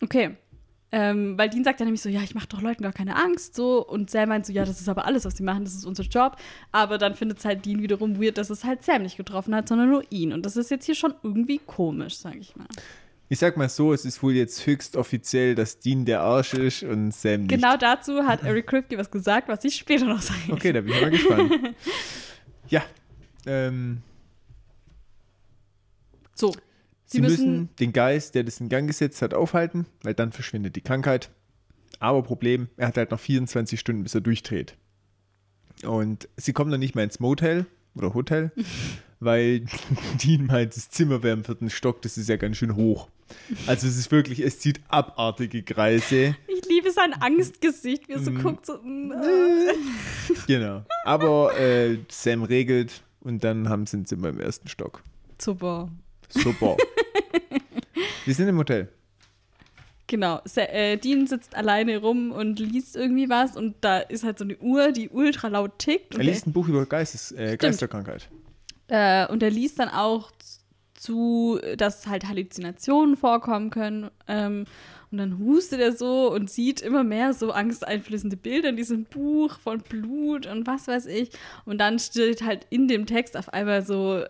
Okay. Ähm, weil Dean sagt ja nämlich so, ja, ich mache doch Leuten gar keine Angst, so. Und Sam meint so, ja, das ist aber alles, was sie machen, das ist unser Job. Aber dann findet es halt Dean wiederum weird, dass es halt Sam nicht getroffen hat, sondern nur ihn. Und das ist jetzt hier schon irgendwie komisch, sag ich mal. Ich sag mal so, es ist wohl jetzt höchst offiziell, dass Dean der Arsch ist und Sam nicht. Genau dazu hat Eric Kripke was gesagt, was ich später noch sage. Okay, da bin ich mal gespannt. ja. Ähm, So. Sie müssen, den Geist, der das in Gang gesetzt hat, aufhalten, weil dann verschwindet die Krankheit. Aber Problem, er hat halt noch 24 Stunden, bis er durchdreht. Und sie kommen dann nicht mehr ins Motel oder Hotel, weil Dean meint, das Zimmer wäre im vierten Stock, das ist ja ganz schön hoch. Also es ist wirklich, es zieht abartige Kreise. Ich liebe sein Angstgesicht, wie er so guckt, so, mm, äh. Genau. Aber äh, Sam regelt und dann haben sie ein Zimmer im ersten Stock. Super. Super. Wir sind im Hotel. Genau. Sa äh, Dean sitzt alleine rum und liest irgendwie was und da ist halt so eine Uhr, die ultra laut tickt. Und Er liest ein Buch über Geistes, äh, Geisterkrankheit. Äh, und er liest dann auch zu, dass halt Halluzinationen vorkommen können. Ähm, und dann hustet er so und sieht immer mehr so angsteinflößende Bilder in diesem Buch von Blut und was weiß ich. Und dann steht halt in dem Text auf einmal so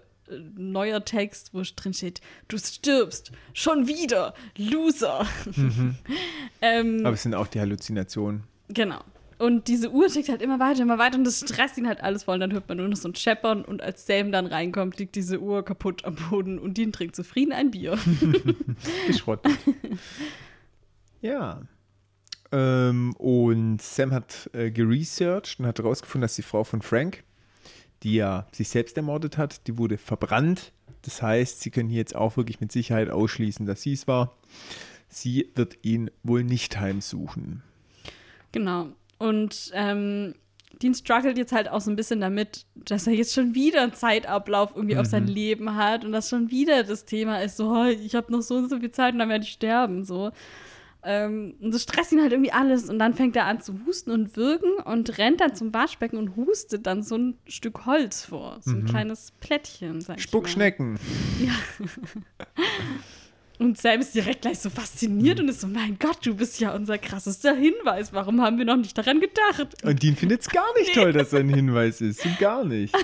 neuer Text, wo drin steht, du stirbst schon wieder, Loser. ähm, Aber es sind auch die Halluzinationen. Genau. Und diese Uhr tickt halt immer weiter, immer weiter und das stresst ihn halt alles voll. Und dann hört man nur noch so ein Scheppern und als Sam dann reinkommt, liegt diese Uhr kaputt am Boden und Dean trinkt zufrieden ein Bier. Geschrottet. ja. Ähm, und Sam hat äh, geresearched und hat herausgefunden, dass die Frau von Frank, die ja sich selbst ermordet hat, die wurde verbrannt. Das heißt, sie können hier jetzt auch wirklich mit Sicherheit ausschließen, dass sie es war. Sie wird ihn wohl nicht heimsuchen. genau. Und ähm, Dean struggelt jetzt halt auch so ein bisschen damit, dass er jetzt schon wieder einen Zeitablauf irgendwie auf sein Leben hat und das schon wieder das Thema ist, so, ich habe noch so und so viel Zeit und dann werde ich sterben, so. Ähm, und das stresst ihn halt irgendwie alles und dann fängt er an zu husten und würgen und rennt dann zum Waschbecken und hustet dann so ein Stück Holz vor, so ein kleines Plättchen, sag. Spuckschnecken. Ja. Und Sam ist direkt gleich so fasziniert und ist so, mein Gott, du bist ja unser krassester Hinweis. Warum haben wir noch nicht daran gedacht? Und Dean findet es gar nicht toll, dass er ein Hinweis ist. So gar nicht.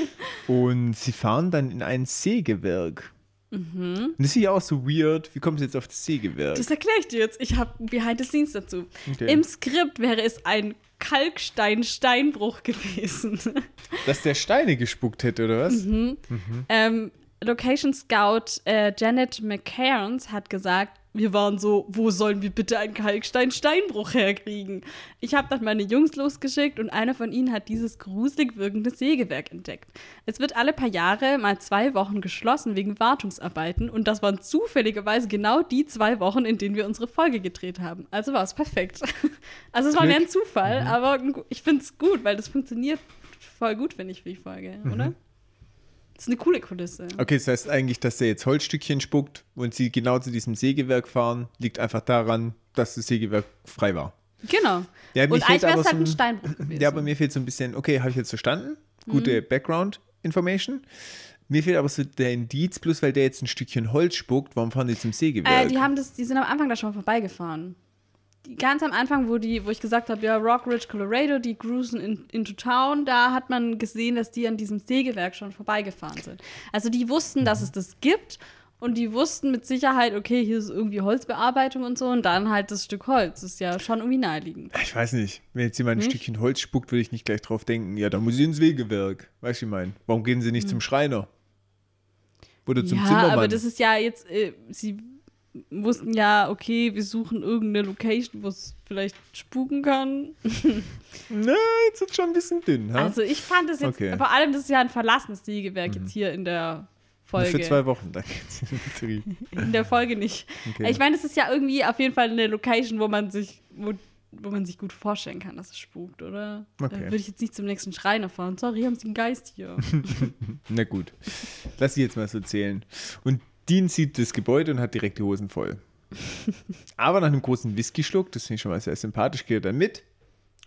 Und sie fahren dann in ein Sägewerk. Und das ist ja auch so weird. Wie kommen sie jetzt auf das Sägewerk? Das erkläre ich dir jetzt. Ich habe Behind the Scenes dazu. Okay. Im Skript wäre es ein Kalkstein-Steinbruch gewesen. Dass der Steine gespuckt hätte, oder was? ähm, Location Scout äh, Janet McCairns hat gesagt, wir waren so, wo sollen wir bitte einen Kalkstein-Steinbruch herkriegen? Ich habe dann meine Jungs losgeschickt und einer von ihnen hat dieses gruselig wirkende Sägewerk entdeckt. Es wird alle paar Jahre mal zwei Wochen geschlossen wegen Wartungsarbeiten und das waren zufälligerweise genau die zwei Wochen, in denen wir unsere Folge gedreht haben. Also war es perfekt. Also es war mehr ein Zufall, aber ich finde es gut, weil das funktioniert voll gut, finde ich, für die Folge, oder? Das ist eine coole Kulisse. Okay, das heißt eigentlich, dass der jetzt Holzstückchen spuckt und sie genau zu diesem Sägewerk fahren, liegt einfach daran, dass das Sägewerk frei war. Genau. Ja, und eigentlich wäre aber es halt ein Steinbruch gewesen. Ja, aber mir fehlt so ein bisschen, okay, habe ich jetzt verstanden. Gute Mhm. Background-Information. Mir fehlt aber so der Indiz, bloß weil der jetzt ein Stückchen Holz spuckt, warum fahren die zum Sägewerk? äh, die haben das, die sind am Anfang da schon vorbeigefahren. Ganz am Anfang, wo, die, wo ich gesagt habe, ja, Rock Ridge, Colorado, die cruisen in, into town, da hat man gesehen, dass die an diesem Sägewerk schon vorbeigefahren sind. Also die wussten, dass es das gibt und die wussten mit Sicherheit, okay, hier ist irgendwie Holzbearbeitung und so und dann halt das Stück Holz. Das ist ja schon irgendwie naheliegend. ich weiß nicht, wenn jetzt jemand ein Nicht? Stückchen Holz spuckt, würde ich nicht gleich drauf denken, ja, da muss ich ins Sägewerk. Weißt du, ich meine? Warum gehen sie nicht zum Schreiner? Oder zum Hm. ja, Zimmermann? aber das ist ja jetzt, äh, sie wussten ja, okay, wir suchen irgendeine Location, wo es vielleicht spuken kann. Na, jetzt ist schon ein bisschen dünn, ha? Also ich fand es jetzt, Okay. Mhm. vor allem das ist ja ein verlassenes Sägewerk jetzt hier in der Folge. Für zwei Wochen, dann geht's in Betrieb. In der Folge nicht. Okay. Ich meine, es ist ja irgendwie auf jeden Fall eine Location, wo man sich, wo, wo man sich gut vorstellen kann, dass es spukt, oder? Okay. Da würde ich jetzt nicht zum nächsten Schreiner fahren. Sorry, haben Sie einen Geist hier. Na gut, lass ich jetzt mal so zählen. Und Dean sieht das Gebäude und hat direkt die Hosen voll. Aber nach einem großen Whisky-Schluck, das finde ich schon mal sehr sympathisch, geht er dann mit.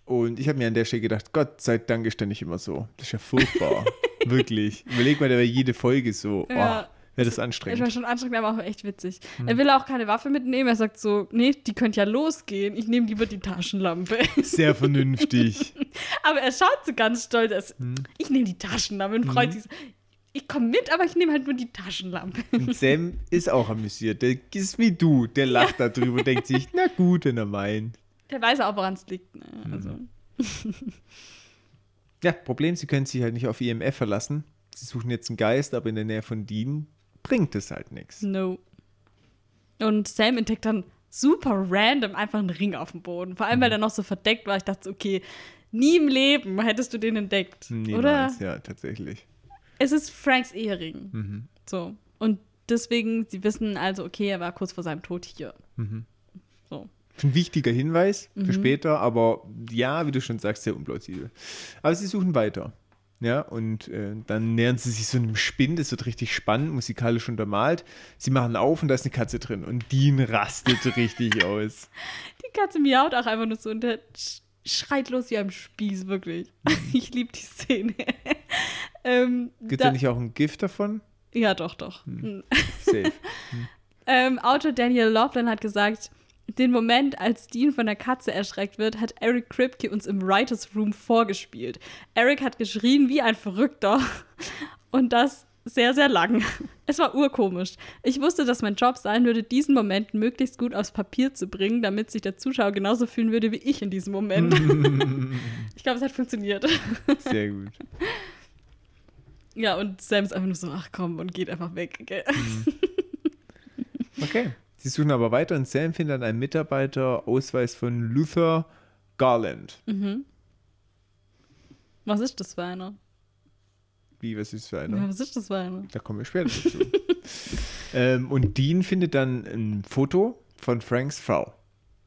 Und ich habe mir an der Stelle gedacht, Gott sei Dank ist der nicht immer so. Das ist ja furchtbar. Wirklich. Überleg mal, der wäre jede Folge so. Ja. Oh, wäre das Das war anstrengend. schon anstrengend, aber auch echt witzig. Hm. Er will auch keine Waffe mitnehmen. Er sagt so, nee, die könnte ja losgehen. Ich nehme lieber die Taschenlampe. Sehr vernünftig. aber er schaut so ganz stolz. Er Hm. Ich nehme die Taschenlampe und freut sich so. Ich komme mit, aber ich nehme halt nur die Taschenlampe. Und Sam ist auch amüsiert. Der ist wie du. Der lacht darüber und denkt sich, na gut, wenn er meint. Der weiß auch, woran es liegt. Ne? Hm. Also. Ja, Problem, sie können sich halt nicht auf IMF verlassen. Sie suchen jetzt einen Geist, aber in der Nähe von Dean bringt es halt nichts. No. Und Sam entdeckt dann super random einfach einen Ring auf dem Boden. Vor Mhm. allem, weil der noch so verdeckt war. Ich dachte, okay, nie im Leben hättest du den entdeckt. Oder? Niemals, ja, tatsächlich. Es ist Franks Ehering. Mhm. So. Und deswegen, sie wissen also, okay, er war kurz vor seinem Tod hier. Mhm. So. Ein wichtiger Hinweis Mhm. für später, aber ja, wie du schon sagst, sehr unplausibel. Aber sie suchen weiter. Ja, und äh, dann nähern sie sich so einem Spinn, das wird richtig spannend, musikalisch untermalt. Sie machen auf und da ist eine Katze drin und Dean rastet richtig aus. Die Katze miaut auch einfach nur so und der sch schreit los wie am Spieß, wirklich. Ich liebe die Szene. ähm, Gibt da- da nicht auch ein Gift davon? ja, doch, doch. Safe. Ähm, Autor Daniel Laughlin hat gesagt, den Moment, als Dean von der Katze erschreckt wird, hat Eric Kripke uns im Writers Room vorgespielt. Eric hat geschrien wie ein Verrückter und das sehr, sehr lang. Es war urkomisch. Ich wusste, dass mein Job sein würde, diesen Moment möglichst gut aufs Papier zu bringen, damit sich der Zuschauer genauso fühlen würde wie ich in diesem Moment. ich glaube, es hat funktioniert. Sehr gut. Ja, und Sam ist einfach nur so, ach komm, und geht einfach weg. gell? Okay. Sie suchen aber weiter und Sam findet einen Mitarbeiter-Ausweis von Luther Garland. Was ist das für einer? Wie, was ist für einer? Ja, was ist das für einer? Da kommen wir später dazu. ähm, und Dean findet dann ein Foto von Franks Frau.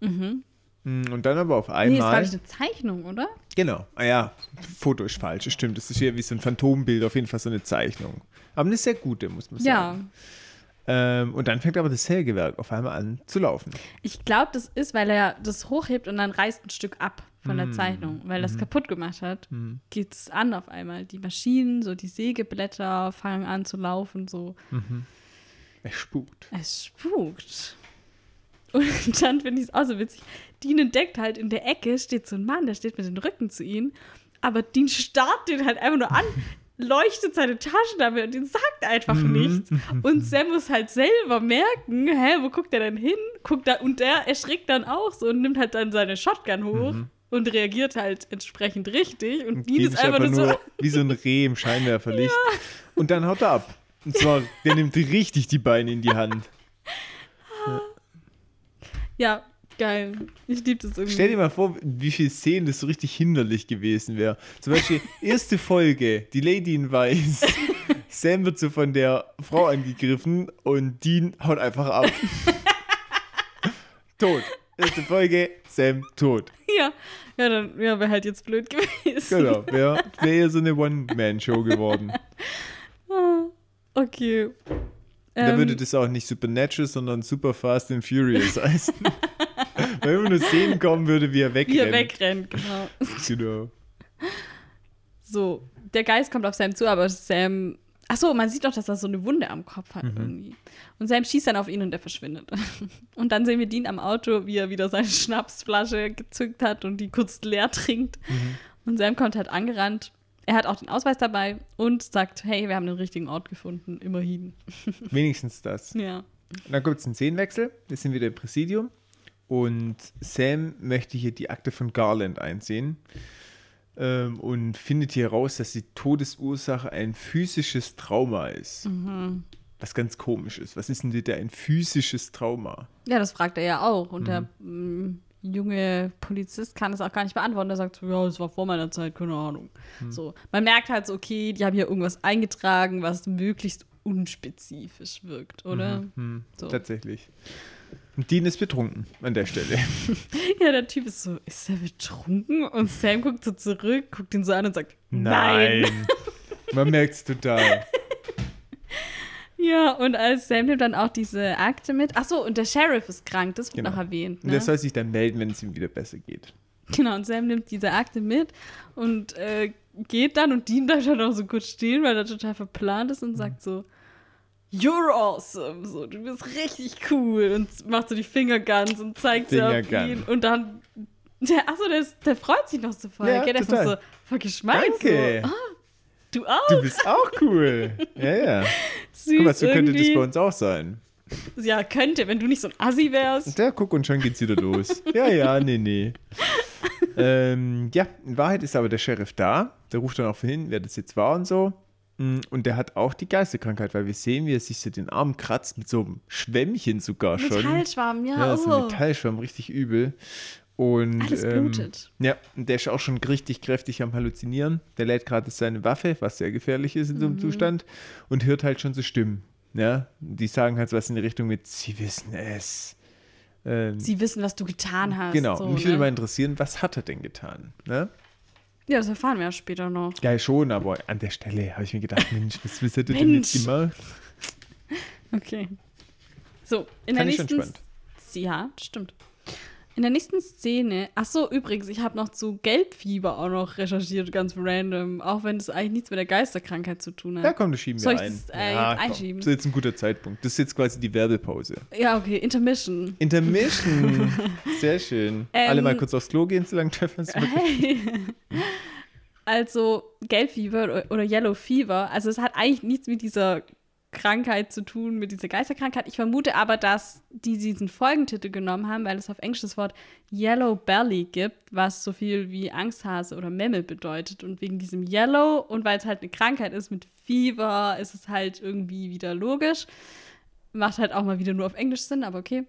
Mm, Und dann aber auf Nee, ist, glaube einmal. ich, eine Zeichnung, oder? genau. Ah ja, Foto ist falsch. das Stimmt. Das ist hier wie so ein Phantombild, auf jeden Fall so eine Zeichnung. Aber eine sehr gute, muss man Ja. sagen. Ähm, und dann fängt aber das Sägewerk auf einmal an zu laufen. Ich glaube, das ist, weil er das hochhebt und dann reißt ein Stück ab von Mm. der Zeichnung, weil Mhm. das kaputt gemacht hat. Geht es an auf einmal. Die Maschinen, so die Sägeblätter fangen an zu laufen, so. Mhm. Es spukt. Es spukt. Und dann finde ich es auch so witzig. Dean entdeckt halt in der Ecke steht so ein Mann, der steht mit dem Rücken zu ihnen. Aber Dean starrt den halt einfach nur an, leuchtet seine Taschenlampe und den sagt einfach Mhm. nichts. Und Sam muss halt selber merken, hä, wo guckt er denn hin? Guckt da, und der erschrickt dann auch so und nimmt halt dann seine Shotgun hoch und reagiert halt entsprechend richtig. Und Dean ist einfach nur so, wie so ein Reh im Scheinwerferlicht. Und dann haut er ab. Und zwar, der nimmt richtig die Beine in die Hand. ja, geil. Ich liebe das irgendwie. Stell dir mal vor, wie viele Szenen das so richtig hinderlich gewesen wäre. Zum Beispiel, erste Folge, die Lady in Weiß. Sam wird so von der Frau angegriffen und Dean haut einfach ab. tot. Erste Folge, Sam tot. Ja, ja, dann ja, wäre halt jetzt blöd gewesen. Genau, wäre wär so eine One-Man-Show geworden. Okay. Da Ähm, würde das auch nicht Supernatural, sondern Super Fast and Furious heißen. Weil immer nur Szenen kommen würde, wie er wegrennt. wie er wegrennt, genau. Genau. So, der Geist kommt auf Sam zu, aber Sam. Achso, man sieht doch, dass er so eine Wunde am Kopf Mhm. hat irgendwie. Und Sam schießt dann auf ihn und er verschwindet. Und dann sehen wir Dean am Auto, wie er wieder seine Schnapsflasche gezückt hat und die kurz leer trinkt. Mhm. Und Sam kommt halt angerannt. Er hat auch den Ausweis dabei und sagt, hey, wir haben den richtigen Ort gefunden, immerhin. Wenigstens das. Ja. Dann kommt es ein Szenenwechsel. Wir sind wieder im Präsidium. Und Sam möchte hier die Akte von Garland einsehen. Ähm, und findet hier raus, dass die Todesursache ein physisches Trauma ist. Mhm. Was ganz komisch ist. Was ist denn wieder ein physisches Trauma? Ja, das fragt er ja auch. Und der Mhm. mm, junge Polizist kann es auch gar nicht beantworten. Er sagt so, ja, das war vor meiner Zeit, keine Ahnung. Mhm. So, man merkt halt so, okay, die haben hier irgendwas eingetragen, was möglichst unspezifisch wirkt, oder? Hm, So. Tatsächlich. Und Dean ist betrunken an der Stelle. Ja, der Typ ist so, ist er betrunken? Und Sam guckt so zurück, guckt ihn so an und sagt, nein. Man merkt es total. Ja, und als Sam nimmt dann auch diese Akte mit. Ach so, und der Sheriff ist krank, das wird Genau. noch erwähnt. Und Ne? der soll sich dann melden, wenn es ihm wieder besser geht. Genau, und Sam nimmt diese Akte mit und äh, geht dann und Dean bleibt dann auch so kurz stehen, weil er total verplant ist und sagt so, You're awesome, so, du bist richtig cool und macht so die Fingerguns und zeigt sie auf ihn und dann, der, achso, der, ist- der freut sich noch so voll. Ja, gell? Der ist total. noch so voll geschmeidig. Danke. So, ah, du auch? Du bist auch cool. Ja, ja. Süß Guck mal, so könnte das irgendwie. bei uns auch sein. Ja, könnte, wenn du nicht so ein Assi wärst. Da, guck, und schon geht's wieder los. Ja, ja, nee, nee. ähm, ja, in Wahrheit ist aber der Sheriff da. Der ruft dann auch hin, wer das jetzt war und so. Mm, Und der hat auch die Geisterkrankheit, weil wir sehen, wie er sich so den Arm kratzt mit so einem Schwämmchen sogar schon. Metallschwamm, ja. Ja, oh. so ein Metallschwamm, richtig übel. Und, Alles ähm, blutet. ja, und der ist auch schon richtig kräftig am Halluzinieren. Der lädt gerade seine Waffe, was sehr gefährlich ist in so einem Mhm. Zustand, und hört halt schon so Stimmen. Ja, die sagen halt so was in die Richtung mit, sie wissen es. Ähm, Sie wissen, was du getan hast. genau, So, mich würde ne? mal interessieren, was hat er denn getan? Ne? Ja, das erfahren wir ja später noch. Ja, schon, aber an der Stelle habe ich mir gedacht, Mensch, was, was er denn jetzt gemacht? Okay. So, in Fand der nächsten. Ja, stimmt. In der nächsten Szene, ach so, übrigens, ich habe noch zu Gelbfieber auch noch recherchiert, ganz random, auch wenn das eigentlich nichts mit der Geisterkrankheit zu tun hat. Ja, komm, das schieben Soll wir ich ein. das, äh, ja, jetzt komm, einschieben? Das ist jetzt ein guter Zeitpunkt. Das ist jetzt quasi die Werbepause. Ja, okay, Intermission. Intermission. Sehr schön. Ähm, Alle mal kurz aufs Klo gehen, solange treffen wir uns. Hey. also Gelbfieber oder- oder Yellow Fever, also es hat eigentlich nichts mit dieser Krankheit zu tun, mit dieser Geisterkrankheit. Ich vermute aber, dass die diesen Folgentitel genommen haben, weil es auf Englisch das Wort Yellow Belly gibt, was so viel wie Angsthase oder Memme bedeutet. Und wegen diesem Yellow und weil es halt eine Krankheit ist mit Fever, ist es halt irgendwie wieder logisch. Macht halt auch mal wieder nur auf Englisch Sinn, aber okay.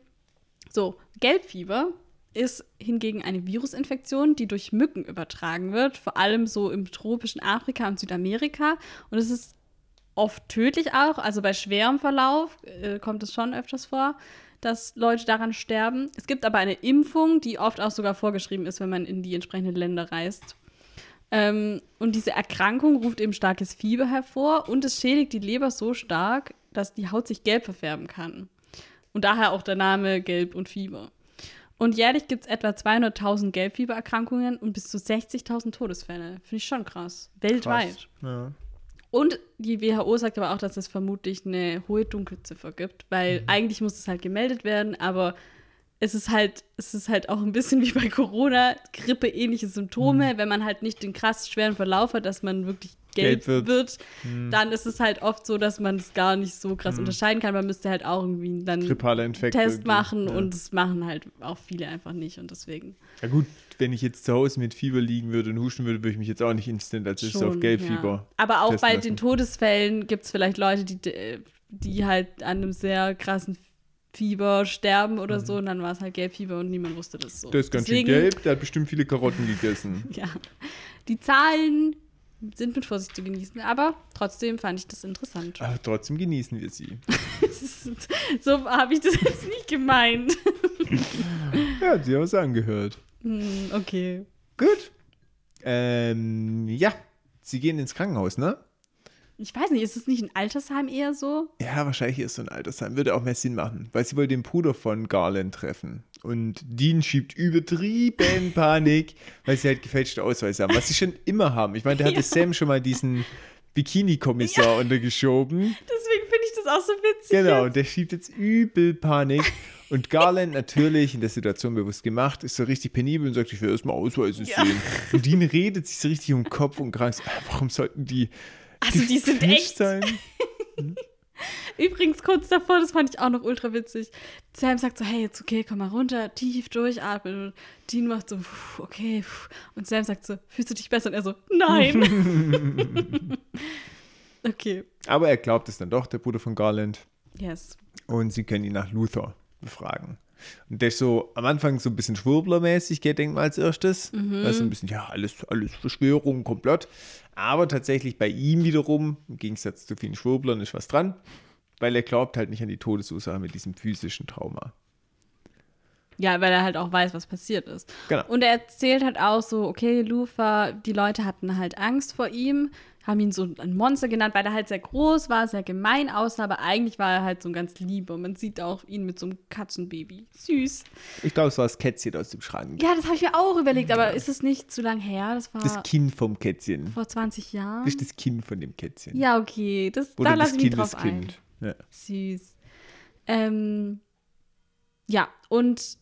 So, Gelbfieber ist hingegen eine Virusinfektion, die durch Mücken übertragen wird, vor allem so im tropischen Afrika und Südamerika. Und es ist oft tödlich auch, also bei schwerem Verlauf äh, kommt es schon öfters vor, dass Leute daran sterben. Es gibt aber eine Impfung, die oft auch sogar vorgeschrieben ist, wenn man in die entsprechenden Länder reist. Ähm, und diese Erkrankung ruft eben starkes Fieber hervor und es schädigt die Leber so stark, dass die Haut sich gelb verfärben kann. Und daher auch der Name Gelb und Fieber. Und jährlich gibt es etwa 200.000 Gelbfiebererkrankungen und bis zu 60.000 Todesfälle. Finde ich schon krass. Weltweit. Ja. Und die WHO sagt aber auch, dass es vermutlich eine hohe Dunkelziffer gibt, weil Mhm. eigentlich muss es halt gemeldet werden, aber es ist halt, es ist halt auch ein bisschen wie bei Corona, Grippe-ähnliche Symptome. Wenn man halt nicht den krass schweren Verlauf hat, dass man wirklich gelb, Mhm. Wird, wird. Mhm. dann ist es halt oft so, dass man es gar nicht so krass unterscheiden kann. Man müsste halt auch irgendwie dann Infekt. Test machen ja. und das machen halt auch viele einfach nicht und deswegen Ja gut, wenn ich jetzt zu Hause mit Fieber liegen würde und husten würde, würde ich mich jetzt auch nicht instant als ist auf schon, Gelbfieber. Ja. Aber auch bei lassen. den Todesfällen gibt es vielleicht Leute, die, die halt an einem sehr krassen Fieber sterben oder so und dann war es halt Gelbfieber und niemand wusste das so. Mhm. Der ist ganz Deswegen, schön gelb, der hat bestimmt viele Karotten gegessen. Ja. Die Zahlen sind mit Vorsicht zu genießen, aber trotzdem fand ich das interessant. Aber trotzdem genießen wir sie. so habe ich das jetzt nicht gemeint. Ja, hat sie auch so angehört. Hm, okay. Gut. Ähm, ja, sie gehen ins Krankenhaus, ne? Ich weiß nicht, ist es nicht ein Altersheim eher so? Ja, wahrscheinlich ist so ein Altersheim. Würde auch mehr Sinn machen, weil sie wollen den Bruder von Garland treffen. Und Dean schiebt übertrieben Panik, weil sie halt gefälschte Ausweise haben, was sie schon immer haben. Ich meine, der hatte Sam schon mal diesen Bikini-Kommissar untergeschoben. Deswegen finde ich das auch so witzig. Genau, und der schiebt jetzt übel Panik. Und Garland natürlich in der Situation bewusst gemacht, ist so richtig penibel und sagt, ich will erstmal Ausweise Ja. sehen. Und Dean redet sich so richtig um Kopf und Kragen. So, ah, Warum sollten die Also die sind gefälscht echt sein? Übrigens, kurz davor, das fand ich auch noch ultra witzig. Sam sagt so, hey, jetzt okay, komm mal runter, tief durchatmen. Und Dean macht so, "Puh, okay. puh." Und Sam sagt so, fühlst du dich besser? Und er so, nein. okay, Aber er glaubt es dann doch, der Bruder von Garland. yes. Und sie können ihn nach Luther befragen. Und der ist so am Anfang so ein bisschen schwurblermäßig, gell, denkt man als erstes. Mhm. Also ein bisschen, ja, alles, alles Verschwörung, Komplott. Aber tatsächlich bei ihm wiederum, im Gegensatz zu vielen Schwurblern, ist was dran, weil er glaubt halt nicht an die Todesursache mit diesem physischen Trauma. Ja, weil er halt auch weiß, was passiert ist. Genau. Und er erzählt halt auch so, okay, Lufa, die Leute hatten halt Angst vor ihm, haben ihn so ein Monster genannt, weil er halt sehr groß war, sehr gemein aussah, aber eigentlich war er halt so ein ganz lieber. Man sieht auch ihn mit so einem Katzenbaby. Süß. Ich glaube, es war das Kätzchen aus dem Schrank. Ja, das habe ich mir auch überlegt, aber ist es nicht zu lang her? Das war Das Kind vom Kätzchen. vor 20 Jahren. Das ist das Kind von dem Kätzchen. Ja, okay, das, Oder da das lasse ich mich Kind, drauf das ein. Kind. Ja. Süß. Ähm, ja, und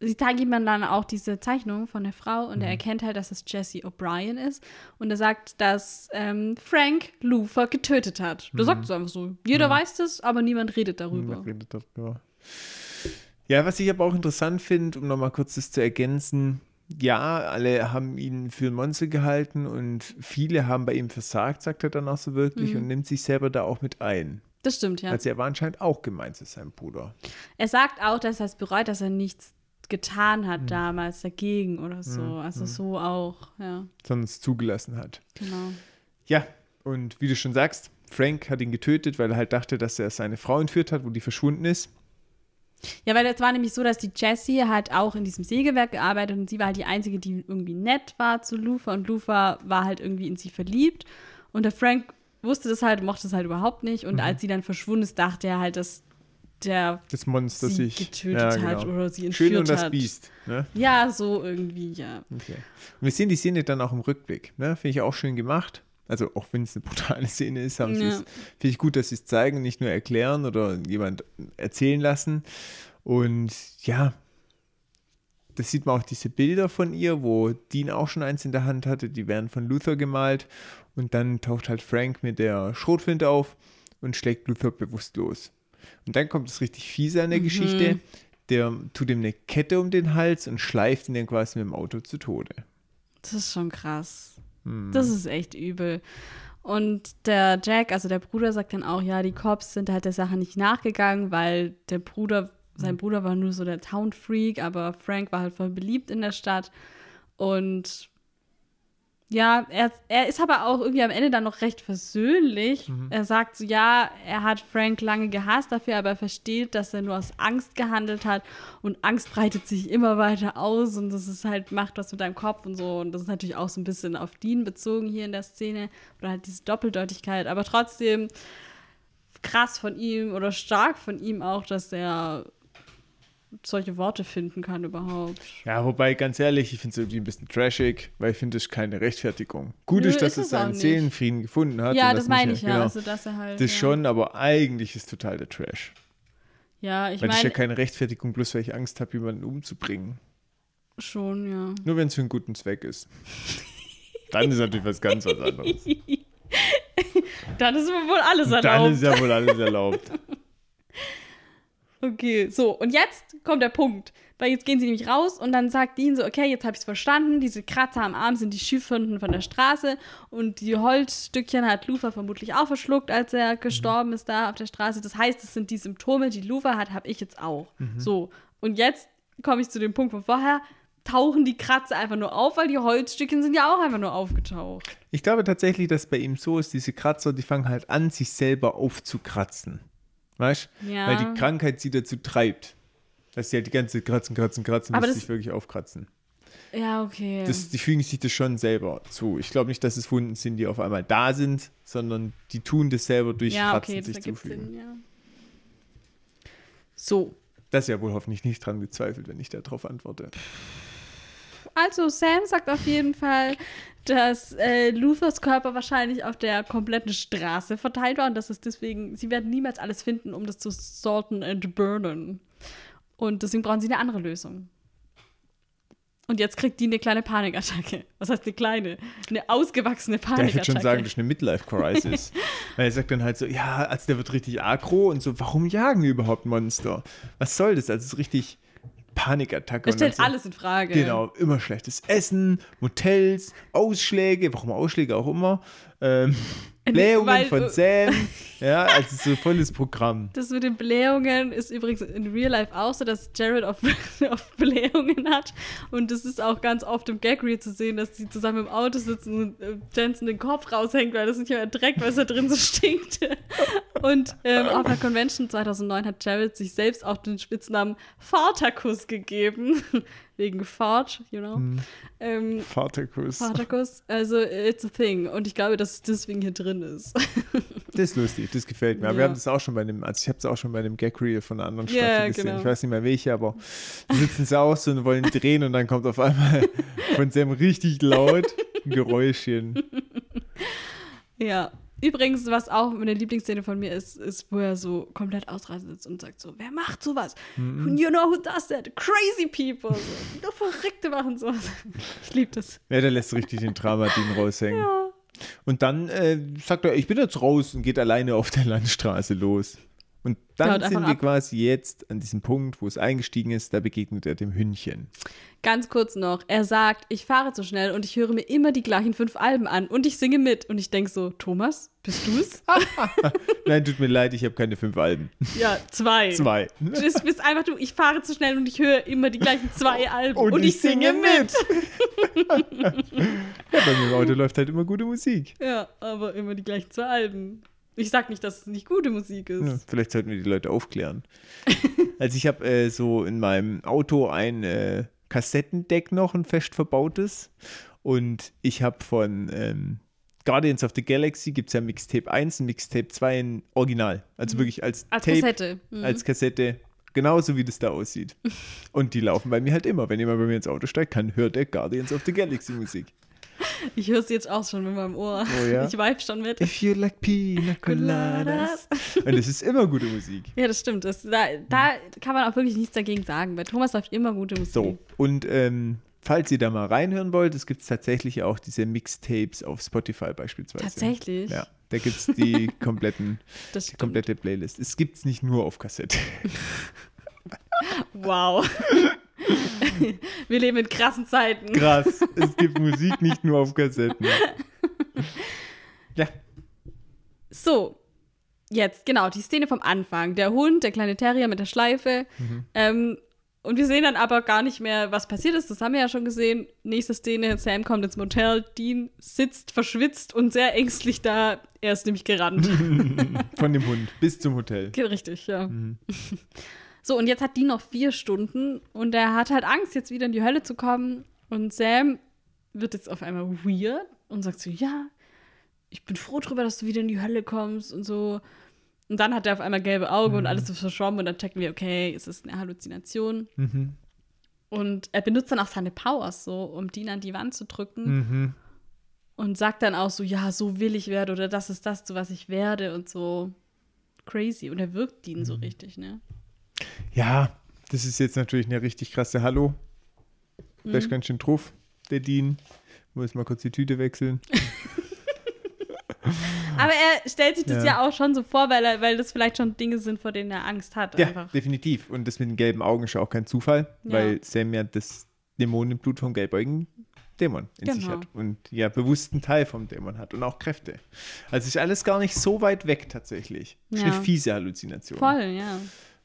sie zeigen ihm dann auch diese Zeichnung von der Frau und er erkennt halt, dass es Jesse O'Brien ist. Und er sagt, dass ähm, Frank Luther getötet hat. Du sagst es einfach so. Jeder weiß das, aber niemand redet darüber. Man redet darüber. Ja, was ich aber auch interessant finde, um nochmal kurz das zu ergänzen, ja, alle haben ihn für ein Monster gehalten und viele haben bei ihm versagt, sagt er dann auch so wirklich und nimmt sich selber da auch mit ein. Das stimmt, ja. Also er war anscheinend auch gemein zu seinem Bruder. Er sagt auch, dass er es bereut, dass er nichts getan hat damals dagegen oder so. Also so auch, ja, sondern es zugelassen hat. genau. Ja, und wie du schon sagst, Frank hat ihn getötet, weil er halt dachte, dass er seine Frau entführt hat, wo die verschwunden ist. Ja, weil es war nämlich so, dass die Jessie halt auch in diesem Sägewerk gearbeitet und sie war halt die Einzige, die irgendwie nett war zu Lufa und Lufa war halt irgendwie in sie verliebt und der Frank wusste das halt, mochte das halt überhaupt nicht und als sie dann verschwunden ist, dachte er halt, dass der Das Monster sie sich getötet ja, genau. hat oder sie entführt Schön und das. Biest. Ne? Ja, so irgendwie, ja. Okay. Und wir sehen die Szene dann auch im Rückblick. Ne? Finde ich auch schön gemacht. Also auch wenn es eine brutale Szene ist, haben sie Ja. es, finde ich gut, dass sie es zeigen, nicht nur erklären oder jemand erzählen lassen. Und ja, das sieht man auch diese Bilder von ihr, wo Dean auch schon eins in der Hand hatte, die werden von Luther gemalt. Und dann taucht halt Frank mit der Schrotflinte auf und schlägt Luther bewusstlos. Und dann kommt das richtig fiese an der Geschichte. Der tut ihm eine Kette um den Hals und schleift ihn dann quasi mit dem Auto zu Tode. Das ist schon krass. Hm. Das ist echt übel. Und der Jack, also der Bruder, sagt dann auch, ja, die Cops sind halt der Sache nicht nachgegangen, weil der Bruder, sein Bruder war nur so der Town-Freak, aber Frank war halt voll beliebt in der Stadt. Und ja, er, er ist aber auch irgendwie am Ende dann noch recht versöhnlich. Er sagt so, ja, er hat Frank lange gehasst dafür, aber er versteht, dass er nur aus Angst gehandelt hat. Und Angst breitet sich immer weiter aus. Und das ist halt, macht was mit deinem Kopf und so. Und das ist natürlich auch so ein bisschen auf Dean bezogen hier in der Szene. Oder halt diese Doppeldeutigkeit, aber trotzdem krass von ihm oder stark von ihm auch, dass er solche Worte finden kann überhaupt. Ja, wobei, ganz ehrlich, ich finde es irgendwie ein bisschen trashig, weil ich finde, das ist keine Rechtfertigung. Gut Nö, ist, dass ist es seinen. Seelenfrieden gefunden hat. ja, das meine ich ja. Genau. Also, dass er halt. das ja. schon, aber eigentlich ist total der Trash. Ja, ich weil das ist ja meine keine Rechtfertigung, bloß weil ich Angst habe, jemanden umzubringen. schon, ja. Nur wenn es für einen guten Zweck ist. Dann ist natürlich was ganz was anderes. Dann ist wohl alles erlaubt. Dann ist ja wohl alles erlaubt. Okay, so, und jetzt kommt der Punkt. Weil jetzt gehen sie nämlich raus und dann sagt Dean so, okay, jetzt habe ich es verstanden, diese Kratzer am Arm sind die Schiefwunden von der Straße und die Holzstückchen hat Lufa vermutlich auch verschluckt, als er gestorben ist da auf der Straße. Das heißt, es sind die Symptome, die Lufa hat, habe ich jetzt auch. So, und jetzt komme ich zu dem Punkt von vorher, tauchen die Kratzer einfach nur auf, weil die Holzstückchen sind ja auch einfach nur aufgetaucht. Ich glaube tatsächlich, dass bei ihm so ist, diese Kratzer, die fangen halt an, sich selber aufzukratzen. Weißt du? Ja. Weil die Krankheit sie dazu treibt. Dass sie halt die ganze Zeit kratzen, kratzen, kratzen, Aber bis das- sich wirklich aufkratzen. Ja, okay. Das, die fügen sich das schon selber zu. Ich glaube nicht, dass es Wunden sind, die auf einmal da sind, sondern die tun das selber durch ja, Kratzen okay, sich zufügen. Sinn, ja. So, Das ist ja wohl hoffentlich nicht dran gezweifelt, wenn ich darauf antworte. Also Sam sagt auf jeden Fall, dass äh, Luthers Körper wahrscheinlich auf der kompletten Straße verteilt war und dass es deswegen, sie werden niemals alles finden, um das zu sorten and burnen. Und deswegen brauchen sie eine andere Lösung. Und jetzt kriegt die eine kleine Panikattacke. Was heißt eine kleine? Eine ausgewachsene Panikattacke. ich würde schon sagen, das ist eine Midlife-Crisis. Weil er sagt dann halt so, ja, also der wird richtig aggro und so, warum jagen wir überhaupt Monster? Was soll das? Also es ist richtig Panikattacke. er und dann stellt so, alles in Frage. Genau, immer schlechtes Essen, Motels, Ausschläge, warum Ausschläge auch immer, ähm, Blähungen weil- von Sam, ja, also so volles Programm. Das mit den Blähungen ist übrigens in Real Life auch so, dass Jared oft, oft Blähungen hat. Und das ist auch ganz oft im Gag Reel zu sehen, dass die zusammen im Auto sitzen und äh, Jensen den Kopf raushängt, weil das nicht mehr trägt, weil es da drin so stinkt. Und ähm, auf der Convention 2009 hat Jared sich selbst auch den Spitznamen Vaterkuss gegeben. Wegen Fart, you know. Ähm, Vaterkuss. Vaterkuss, also it's a thing. Und ich glaube, dass es deswegen hier drin ist. Das ist lustig, das gefällt mir. Aber Ja. wir haben das auch schon bei einem, also ich habe es auch schon bei einem Gag Reel von einer anderen Staffel Ja, gesehen. genau. Ich weiß nicht mehr welche, aber die sitzen so aus und wollen drehen und dann kommt auf einmal von Sam richtig laut ein Geräuschchen. Ja. Übrigens, was auch eine Lieblingsszene von mir ist, ist, wo er so komplett ausrastet sitzt und sagt so, wer macht sowas? Mhm. You know who does that? Crazy people. So, nur Verrückte machen sowas. Ich liebe das. Ja, der lässt richtig den Dramatin raushängen. Und dann äh, sagt er, ich bin jetzt raus und geht alleine auf der Landstraße los. Und dann sind wir ab. quasi jetzt an diesem Punkt, wo es eingestiegen ist, da begegnet er dem Hündchen. Ganz kurz noch, er sagt, ich fahre zu schnell und ich höre mir immer die gleichen fünf Alben an und ich singe mit. Und ich denke so, Thomas, bist du's? Nein, tut mir leid, ich habe keine fünf Alben. ja, zwei. Zwei. Du bist einfach du, ich fahre zu schnell und ich höre immer die gleichen zwei Alben Und und, ich ich singe singe mit. Ja, bei mir im Auto läuft halt immer gute Musik. Ja, aber immer die gleichen zwei Alben. Ich sag nicht, dass es nicht gute Musik ist. Ja, vielleicht sollten wir die Leute aufklären. also ich habe äh, so in meinem Auto ein äh, Kassettendeck noch, ein fest verbautes. Und ich habe von ähm, Guardians of the Galaxy gibt es ja Mixtape 1 und Mixtape 2 in Original. Also wirklich als, Mhm. Als Tape, Kassette. Mhm. als Kassette. Genauso wie das da aussieht. Und die laufen bei mir halt immer. Wenn jemand bei mir ins Auto steigt, kann hört der Guardians of the Galaxy Musik. Ich höre es jetzt auch schon mit meinem Ohr. Oh ja? Ich vibe schon mit. If you like pina coladas. Und es ist immer gute Musik. Ja, das stimmt. Das, da, da kann man auch wirklich nichts dagegen sagen. Bei Thomas läuft immer gute Musik. So, und ähm, falls ihr da mal reinhören wollt, es gibt tatsächlich auch diese Mixtapes auf Spotify beispielsweise. Tatsächlich? Ja, da gibt es die kompletten, die komplette Playlist. Es gibt es nicht nur auf Kassette. Wow. Wir leben in krassen Zeiten. Krass, es gibt Musik nicht nur auf Kassetten. Ja, So, jetzt, genau, die Szene vom Anfang. Der Hund, der kleine Terrier mit der Schleife. Mhm. Ähm, und wir sehen dann aber gar nicht mehr, was passiert ist. Das haben wir ja schon gesehen. Nächste Szene, Sam kommt ins Motel, Dean sitzt verschwitzt und sehr ängstlich da. Er ist nämlich gerannt. von dem Hund bis zum Hotel. Richtig, ja. Mhm. So, und jetzt hat Dean noch vier Stunden und er hat halt Angst, jetzt wieder in die Hölle zu kommen. Und Sam wird jetzt auf einmal weird und sagt so, ja, ich bin froh drüber, dass du wieder in die Hölle kommst und so. Und dann hat er auf einmal gelbe Augen und alles ist verschwommen und dann checken wir, okay, es ist eine Halluzination. Mhm. Und er benutzt dann auch seine Powers so, um Dean an die Wand zu drücken. Mhm. Und sagt dann auch so, ja, so will ich werden oder das ist das, zu was ich werde und so crazy. Und er wirkt Dean so richtig, ne? Ja, das ist jetzt natürlich eine richtig krasse Hallo. Mhm. ist ganz schön drauf, der Dean. Muss mal kurz die Tüte wechseln. Aber er stellt sich das Ja. ja. auch schon so vor, weil, er, weil das vielleicht schon Dinge sind, vor denen er Angst hat. Ja, einfach. definitiv. Und das mit den gelben Augen ist ja auch kein Zufall, Ja. weil Sam ja das Dämonenblut vom gelbäugigen Dämon in sich Genau. hat und ja bewussten Teil vom Dämon hat und auch Kräfte. Also ist alles gar nicht so weit weg tatsächlich. Ist Ja. eine fiese Halluzination. Voll, ja.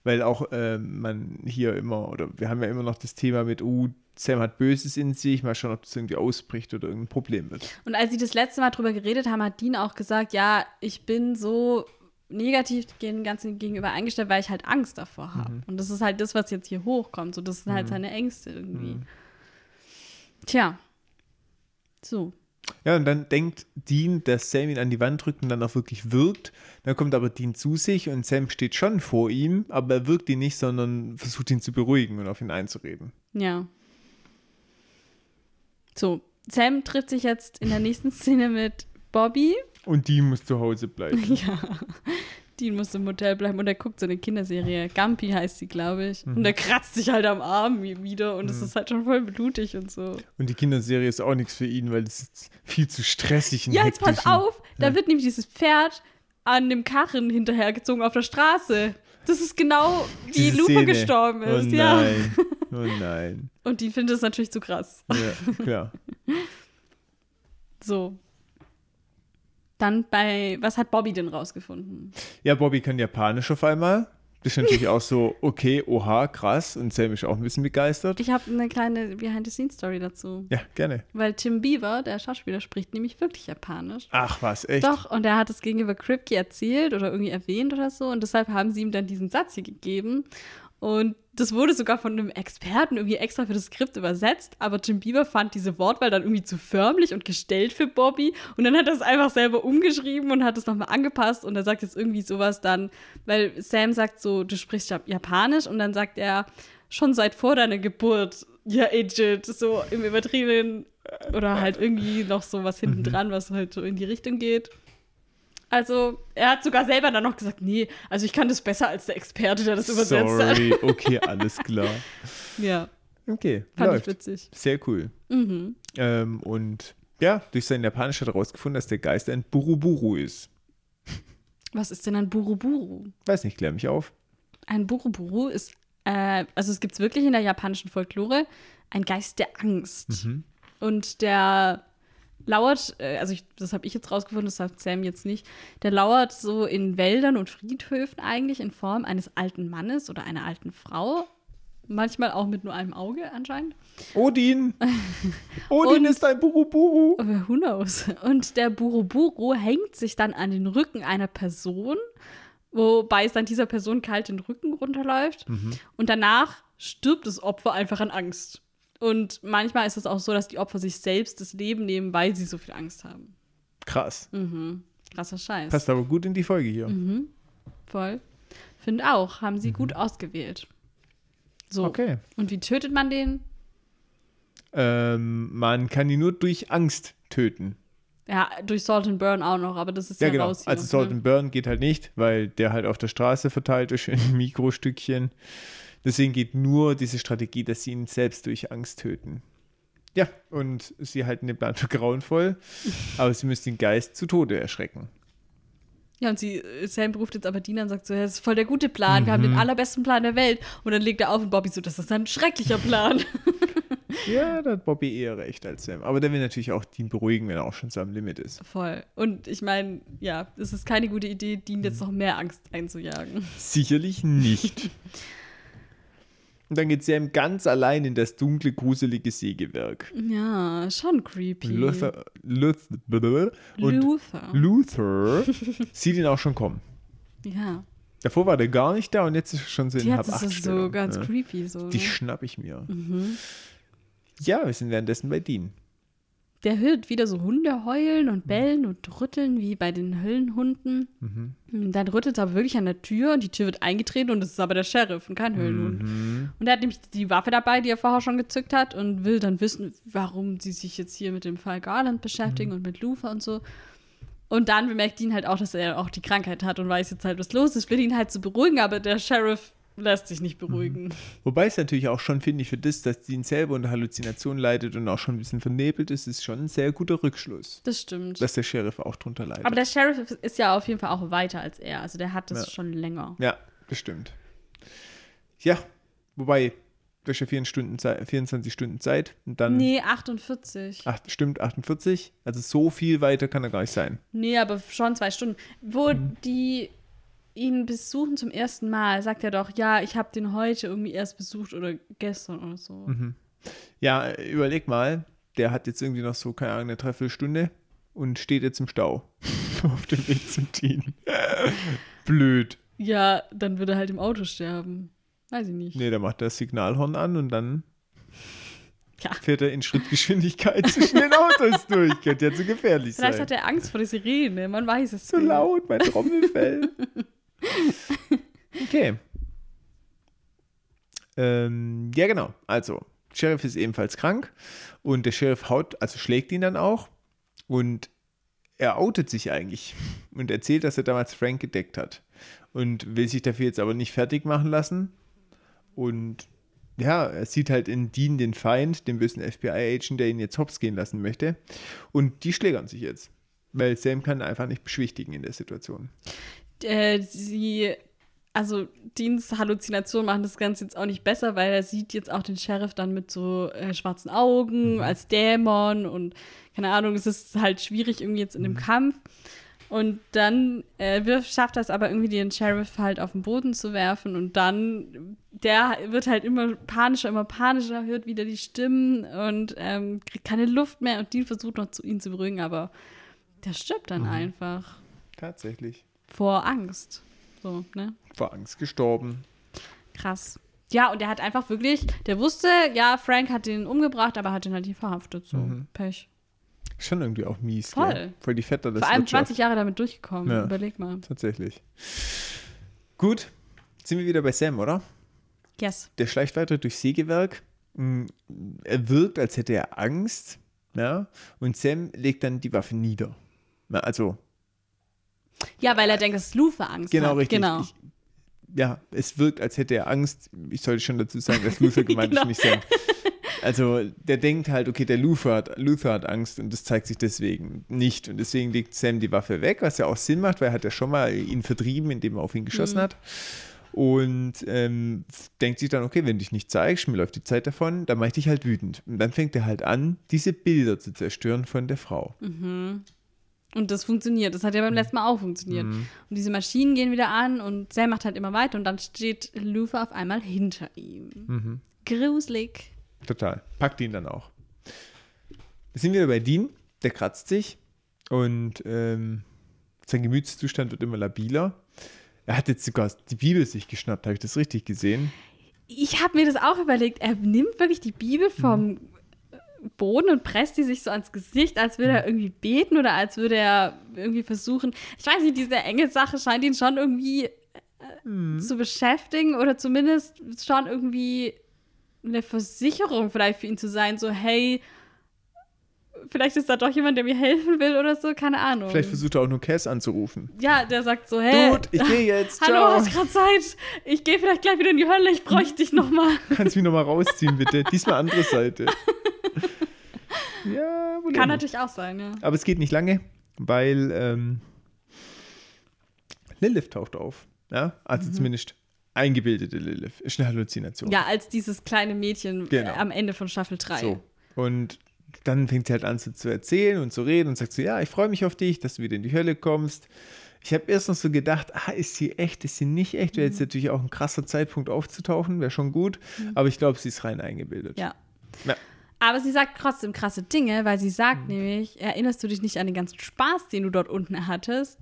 Weil auch ähm, man hier immer, oder wir haben ja immer noch das Thema mit, uh, Sam hat Böses in sich, mal schauen, ob das irgendwie ausbricht oder irgendein Problem wird. Und als sie das letzte Mal drüber geredet haben, hat Dean auch gesagt, ja, ich bin so negativ dem Ganzen gegenüber eingestellt, weil ich halt Angst davor habe. Mhm. Und das ist halt das, was jetzt hier hochkommt. So, das sind halt seine Ängste irgendwie. Mhm. Tja. So. Ja, und dann denkt Dean, dass Sam ihn an die Wand drückt und dann auch wirklich wirkt. Dann kommt aber Dean zu sich und Sam steht schon vor ihm, aber er wirkt ihn nicht, sondern versucht ihn zu beruhigen und auf ihn einzureden. Ja. So. Sam trifft sich jetzt in der nächsten Szene mit Bobby. Und Dean muss zu Hause bleiben. Ja. Dean muss im Hotel bleiben und er guckt so eine Kinderserie. Gampi heißt sie, glaube ich. Mhm. Und er kratzt sich halt am Arm wieder und es ist halt schon voll blutig und so. Und die Kinderserie ist auch nichts für ihn, weil es ist viel zu stressig und Ja, jetzt pass auf, da wird nämlich dieses Pferd an dem Karren hinterhergezogen auf der Straße. Das ist genau wie Diese Lupe Szene. gestorben ist, Oh ja. nein. Oh nein. Und die findet es natürlich zu krass. Ja, klar. So. Dann bei, was hat Bobby denn rausgefunden? Ja, Bobby kann Japanisch auf einmal. Das ist natürlich auch so, okay, oha, krass. Und Sam ist auch ein bisschen begeistert. Ich habe eine kleine Behind-the-Scenes-Story dazu. Ja, gerne. Weil Tim Beaver, der Schauspieler, spricht nämlich wirklich Japanisch. Ach was, echt? Doch, und er hat es gegenüber Kripke erzählt oder irgendwie erwähnt oder so. Und deshalb haben sie ihm dann diesen Satz hier gegeben. Und das wurde sogar von einem Experten irgendwie extra für das Skript übersetzt. Aber Jim Bieber fand diese Wortwahl dann irgendwie zu förmlich und gestellt für Bobby. Und dann hat er es einfach selber umgeschrieben und hat es nochmal angepasst. Und er sagt jetzt irgendwie sowas dann, weil Sam sagt so, du sprichst Jap- Japanisch. Und dann sagt er, schon seit vor deiner Geburt, ja, Agent, so im übertriebenen oder halt irgendwie noch so was hinten dran, was halt so in die Richtung geht. Also, er hat sogar selber dann noch gesagt, nee, also ich kann das besser als der Experte, der das übersetzt hat. Sorry, okay, alles klar. Ja, Okay, fand läuft. ich witzig. Sehr cool. Mhm. Ähm, und ja, durch sein Japanisch hat er herausgefunden, dass der Geist ein Buruburu ist. Was ist denn ein Buruburu? Weiß nicht, klär mich auf. Ein Buruburu ist, äh, also es gibt es wirklich in der japanischen Folklore, ein Geist der Angst. Mhm. Und der lauert, äh, also ich, das habe ich jetzt rausgefunden, das sagt Sam jetzt nicht, der lauert so in Wäldern und Friedhöfen eigentlich in Form eines alten Mannes oder einer alten Frau. Manchmal auch mit nur einem Auge anscheinend. Odin! Odin Und- ist ein Buruburu! Aber who knows? Und der Buruburu hängt sich dann an den Rücken einer Person, wobei es dann dieser Person kalt den Rücken runterläuft. Und danach stirbt das Opfer einfach an Angst. Und manchmal ist es auch so, dass die Opfer sich selbst das Leben nehmen, weil sie so viel Angst haben. Krass. Mhm. Krasser Scheiß. Passt aber gut in die Folge hier. Mhm. Voll. Finde auch. Haben sie gut ausgewählt. So. Okay. Und wie tötet man den? Ähm, man kann ihn nur durch Angst töten. Ja, durch Salt and Burn auch noch, aber das ist ja, Ja, genau. raus. hier, Also Salt ne? and Burn geht halt nicht, weil der halt auf der Straße verteilt ist in Mikrostückchen. Deswegen geht nur diese Strategie, dass sie ihn selbst durch Angst töten. Ja, und sie halten den Plan für grauenvoll, aber sie müssen den Geist zu Tode erschrecken. Ja, und sie, Sam ruft jetzt aber Dina und sagt so, das ist voll der gute Plan, wir haben den allerbesten Plan der Welt. Und dann legt er auf und Bobby so, das ist ein schrecklicher Plan. Ja, da hat Bobby eher recht als Sam. Aber der will natürlich auch Dean beruhigen, wenn er auch schon so am Limit ist. voll. Und ich meine, ja, es ist keine gute Idee, Dean jetzt noch mehr Angst einzujagen. Sicherlich nicht. Und dann geht Sam ganz allein in das dunkle, gruselige Sägewerk. Ja, schon creepy. Luther, Luther, Luther. Luther sieht ihn auch schon kommen. ja, Davor war der gar nicht da und jetzt ist er schon so in halb es acht so ganz ja. creepy. So, Die ne? schnapp ich mir. mhm. Ja, wir sind währenddessen bei Dean. Der hört wieder so Hunde heulen und bellen und rütteln wie bei den Höllenhunden. Mhm. Und dann rüttelt es aber wirklich an der Tür und die Tür wird eingetreten und es ist aber der Sheriff und kein Höllenhund. Mhm. Und er hat nämlich die Waffe dabei, die er vorher schon gezückt hat und will dann wissen, warum sie sich jetzt hier mit dem Fall Garland beschäftigen und mit Luther und so. Und dann bemerkt ihn halt auch, dass er auch die Krankheit hat und weiß jetzt halt, was los ist, will ihn halt so beruhigen, aber der Sheriff lässt sich nicht beruhigen. Wobei es natürlich auch schon, finde ich, für das, dass Dean selber unter Halluzination leidet und auch schon ein bisschen vernebelt ist, ist schon ein sehr guter Rückschluss, Das stimmt. dass der Sheriff auch drunter leidet. aber der Sheriff ist ja auf jeden Fall auch weiter als er. Also der hat das Ja. schon länger. ja, das stimmt. Ja, wobei, du hast ja 24 Stunden, Zeit, 24 Stunden Zeit und dann. Nee, 48. Ach, stimmt, 48. Also so viel weiter kann er gar nicht sein. Nee, aber schon zwei Stunden. Wo Mhm. die ihn besuchen zum ersten Mal, sagt er doch, ja, ich habe den heute irgendwie erst besucht oder gestern oder so. Mhm. Ja, überleg mal, der hat jetzt irgendwie noch so, keine Ahnung, eine Dreiviertelstunde und steht jetzt im Stau auf dem Weg zum Team. Blöd. Ja, dann wird er halt im Auto sterben. Weiß ich nicht. Nee, der macht das Signalhorn an und dann Ja. fährt er in Schrittgeschwindigkeit zwischen den Autos durch. Könnte ja zu gefährlich Vielleicht sein. hat er Angst vor der Sirene, man weiß es so nicht. laut, mein Trommelfell. okay. Ähm, ja, genau. Also, Sheriff ist ebenfalls krank und der Sheriff haut, also schlägt ihn dann auch und er outet sich eigentlich und erzählt, dass er damals Frank gedeckt hat und will sich dafür jetzt aber nicht fertig machen lassen und ja, er sieht halt in Dean den Feind, den bösen FBI-Agent, der ihn jetzt hops gehen lassen möchte und die schlägern sich jetzt, weil Sam kann einfach nicht beschwichtigen in der Situation. Äh, sie, also Deans Halluzinationen machen das Ganze jetzt auch nicht besser, weil er sieht jetzt auch den Sheriff dann mit so äh, schwarzen Augen als Dämon und keine Ahnung, es ist halt schwierig irgendwie jetzt in dem Kampf. Und dann äh, wirft, schafft er es aber irgendwie, den Sheriff halt auf den Boden zu werfen und dann, der wird halt immer panischer, immer panischer, hört wieder die Stimmen und ähm, kriegt keine Luft mehr und Dean versucht noch zu ihn zu beruhigen, aber der stirbt dann einfach Tatsächlich. Vor Angst. So, ne? Vor Angst gestorben. Krass. Ja, und er hat einfach wirklich, der wusste, ja, Frank hat den umgebracht, aber hat ihn halt nicht verhaftet. So, Mhm. Pech. Schon irgendwie auch mies. Voll. Gell? Voll die Vetter des Vor allem Wirtschaft. 20 Jahre damit durchgekommen. Ja. Überleg mal. Tatsächlich. Gut, sind wir wieder bei Sam, oder? Yes. Der schleicht weiter durch Sägewerk. Mm, Er wirkt, als hätte er Angst. Ja? Und Sam legt dann die Waffe nieder. Also, Ja, weil er denkt, dass Luther Angst genau hat. richtig. Genau. Ich, ja, es wirkt, als hätte er Angst. Ich sollte schon dazu sagen, dass Luther gemeint Genau. ist, nicht Sam. Also, der denkt halt, okay, der Luther hat, Luther hat Angst und das zeigt sich deswegen nicht. Und deswegen legt Sam die Waffe weg, was ja auch Sinn macht, weil er hat ja schon mal ihn vertrieben, indem er auf ihn geschossen Mhm. hat. Und ähm, denkt sich dann, okay, wenn du dich nicht zeigst, mir läuft die Zeit davon, dann mache ich dich halt wütend. Und dann fängt er halt an, diese Bilder zu zerstören von der Frau. Mhm. Und das funktioniert. Das hat ja beim letzten Mal auch funktioniert. Mhm. Und diese Maschinen gehen wieder an und Sam macht halt immer weiter und dann steht Luther auf einmal hinter ihm. Mhm. Gruselig. Total. Packt ihn dann auch. Wir sind wieder bei Dean, der kratzt sich und ähm, sein Gemütszustand wird immer labiler. Er hat jetzt sogar die Bibel sich geschnappt, habe ich das richtig gesehen? Ich habe mir das auch überlegt. Er nimmt wirklich die Bibel vom Boden und presst die sich so ans Gesicht, als würde er irgendwie beten oder als würde er irgendwie versuchen. Ich weiß nicht, diese Engelssache scheint ihn schon irgendwie äh, zu beschäftigen oder zumindest schon irgendwie eine Versicherung vielleicht für ihn zu sein. So, hey, vielleicht ist da doch jemand, der mir helfen will oder so, keine Ahnung. Vielleicht versucht er auch nur Cass anzurufen. ja, der sagt so, hey. Dude, ich gehe jetzt. Hallo, Ciao. hast gerade Zeit? Ich gehe vielleicht gleich wieder in die Hölle, ich bräuchte dich nochmal. Kannst mich nochmal rausziehen, bitte. Diesmal andere Seite. Ja, wohl Kann natürlich auch sein, ja. Aber es geht nicht lange, weil ähm, Lilith taucht auf. Ja? Also Mhm. zumindest eingebildete Lilith. Ist eine Halluzination. Ja, als dieses kleine Mädchen Genau. äh, am Ende von Staffel 3. So. Und dann fängt sie halt an so zu erzählen und zu reden und sagt so, ja, ich freue mich auf dich, dass du wieder in die Hölle kommst. Ich habe erst noch so gedacht, ah, ist sie echt, ist sie nicht echt? Wäre jetzt Mhm. natürlich auch ein krasser Zeitpunkt aufzutauchen, wäre schon gut. Aber ich glaube, sie ist rein eingebildet. Ja. Ja. Aber sie sagt trotzdem krasse Dinge, weil sie Mhm. sagt nämlich, erinnerst du dich nicht an den ganzen Spaß, den du dort unten hattest?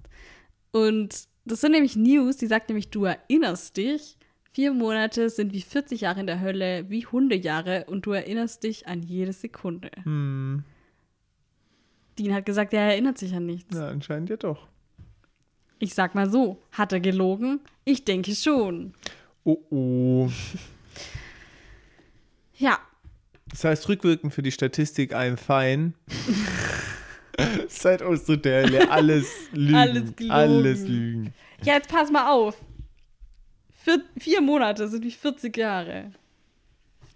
Und das sind nämlich News, die sagt nämlich, du erinnerst dich. Vier Monate sind wie 40 Jahre in der Hölle, wie Hundejahre und du erinnerst dich an jede Sekunde. Hm. Dean hat gesagt, er erinnert sich an nichts. Na, anscheinend ja doch. Ich sag mal so, hat er gelogen? Ich denke schon. Oh oh. Ja, Das heißt, rückwirkend für die Statistik ein Fein. Seit Hölle, alles Lügen. Alles gelogen. Alles Lügen. Ja, jetzt pass mal auf. Vier, vier Monate sind wie 40 Jahre.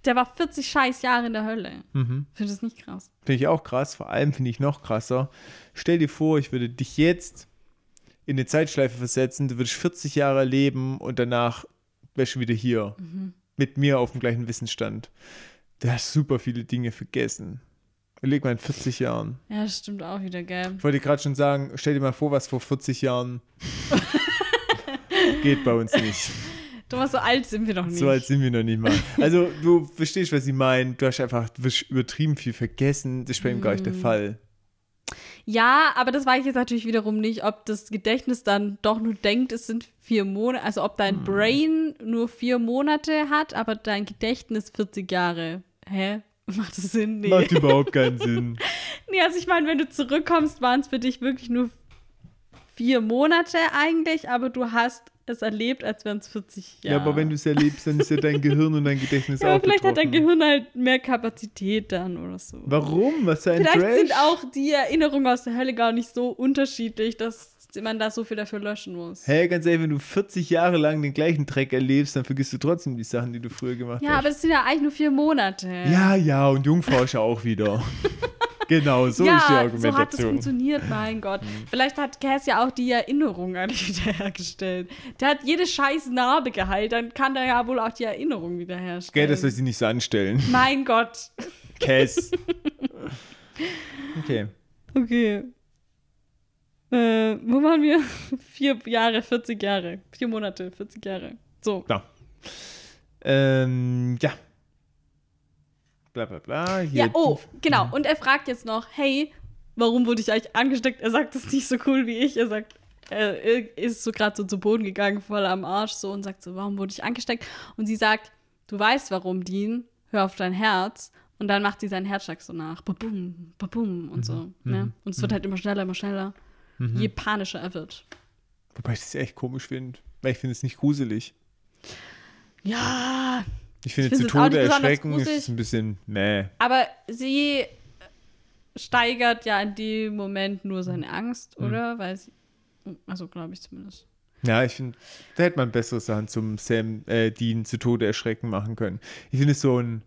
Der war 40 scheiß Jahre in der Hölle. Mhm. Findest du das nicht krass? Finde ich auch krass. Vor allem finde ich noch krasser. Stell dir vor, ich würde dich jetzt in eine Zeitschleife versetzen. Du würdest 40 Jahre leben und danach wärst du wieder hier. Mit mir auf dem gleichen Wissensstand. Du hast super viele Dinge vergessen. Überleg mal in 40 Jahren. Ja, das stimmt auch wieder, gell? Ich wollte gerade schon sagen, stell dir mal vor, was vor 40 Jahren geht bei uns nicht. Thomas, so alt sind wir doch nicht. So alt sind wir noch nicht mal. Also, du verstehst, was ich meine. Du hast einfach übertrieben viel vergessen. Das ist bei ihm gar nicht der Fall. Ja, aber das weiß ich jetzt natürlich wiederum nicht, ob das Gedächtnis dann doch nur denkt, es sind vier Monate, also ob dein Hm. Brain nur vier Monate hat, aber dein Gedächtnis 40 Jahre. Hä? Macht das Sinn? Nee. Macht überhaupt keinen Sinn. Nee, also ich meine, wenn du zurückkommst, waren es für dich wirklich nur vier Monate eigentlich, aber du hast es erlebt, als wären es 40 Ja. Jahre. aber wenn du es erlebst, dann ist ja dein Gehirn und dein Gedächtnis ja, auch aber vielleicht hat dein. Gehirn halt mehr Kapazität dann oder so. Warum? Was für ein Vielleicht Trash? sind auch die Erinnerungen aus der Hölle gar nicht so unterschiedlich, dass man da so viel dafür löschen muss. Hey, ganz ehrlich, wenn du 40 Jahre lang den gleichen Dreck erlebst, dann vergisst du trotzdem die Sachen, die du früher gemacht Ja, hast. aber es sind ja eigentlich nur vier Monate. ja, ja, und ja auch wieder. genau, so ja, ist die so Argumentation. hat es funktioniert, mein Gott. Vielleicht hat Cass ja auch die Erinnerung eigentlich wiederhergestellt. Der hat jede scheiß Narbe geheilt, dann kann der ja wohl auch die Erinnerung Gell, wiederherstellen. das soll sie nicht so anstellen. mein Gott. Cass. okay. Okay. Äh, wo waren wir? Vier Jahre, 40 Jahre. Vier Monate, 40 Jahre. So. Ja. Ähm, ja. Bla bla bla. Hier Ja, oh, genau. Und er fragt jetzt noch, hey, warum wurde ich eigentlich angesteckt? Er sagt das nicht so cool wie ich. Er sagt, er ist so gerade so zu Boden gegangen, voll am Arsch so und sagt so, warum wurde ich angesteckt? Und sie sagt, du weißt warum, Dean, hör auf dein Herz. Und dann macht sie seinen Herzschlag so nach. Babum, babum und so. Ne? Und es wird halt immer schneller, immer schneller. Je panischer er wird. Wobei ich das echt komisch finde. Weil ich finde es nicht gruselig. Ja, Ich finde zu Tode erschrecken ist ein bisschen, meh. aber sie steigert ja in dem Moment nur seine Angst, oder? Weil sie, also glaube ich zumindest. Ja, ich finde, da hätte man bessere Sachen zum Sam, äh, Dean zu Tode erschrecken machen können. Ich finde es so ein,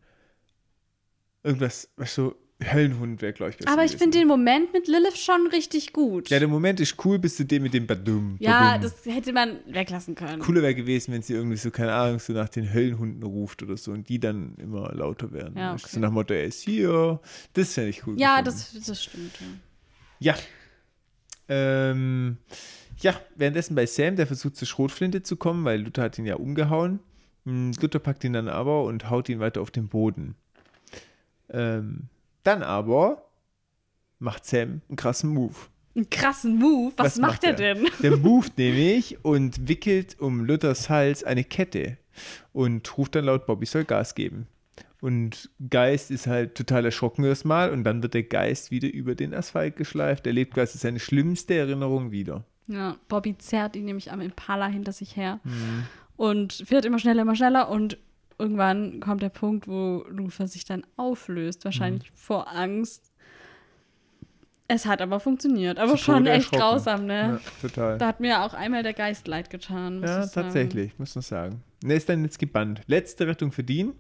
irgendwas, was so, Höllenhund wäre, glaube ich, besser Aber ich finde den Moment mit Lilith schon richtig gut. Ja, der Moment ist cool, bis zu dem mit dem Badum. Ja, Badum. das hätte man weglassen können. Cooler wäre gewesen, wenn sie irgendwie so, keine Ahnung, so nach den Höllenhunden ruft oder so und die dann immer lauter werden. Ja, okay. So nach dem Motto, er ist hier. Das fände ich cool. Ja, gefunden. das, das stimmt. Ja. Ja. Ähm, ja, währenddessen bei Sam, der versucht zur Schrotflinte zu kommen, weil Luther hat ihn ja umgehauen. Hm, Luther packt ihn dann aber und haut ihn weiter auf den Boden. Ähm, dann aber macht Sam einen krassen Move. Einen krassen Move. Was, macht er denn? Der moved nämlich und wickelt um Luthers Hals eine Kette und ruft dann laut, Bobby soll Gas geben. Und Geist ist halt total erschrocken erstmal und dann wird der Geist wieder über den Asphalt geschleift. Er lebt quasi seine schlimmste Erinnerung wieder. Ja, Bobby zerrt ihn nämlich am Impala hinter sich her Mhm. und fährt immer schneller, immer schneller und irgendwann kommt der Punkt, wo Luther sich dann auflöst, wahrscheinlich Mhm. vor Angst. Es hat aber funktioniert, aber schon echt grausam, ne? Ja, total. Da hat mir auch einmal der Geist leid getan. Ja, tatsächlich, muss man sagen. Er ist dann jetzt gebannt. Letzte Rettung für Dean,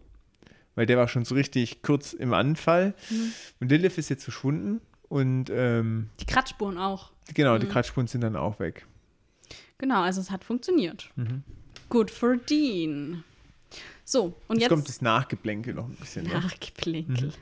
weil der war schon so richtig kurz im Anfall. Mhm. Und Lilith ist jetzt verschwunden und ähm, Die Kratzspuren auch. genau, Mhm. die Kratzspuren sind dann auch weg. Genau, also es hat funktioniert. Mhm. Good for Dean. So, und Jetzt, jetzt, kommt das Nachgeplänkel noch ein bisschen. Ne? Nachgeplänkel.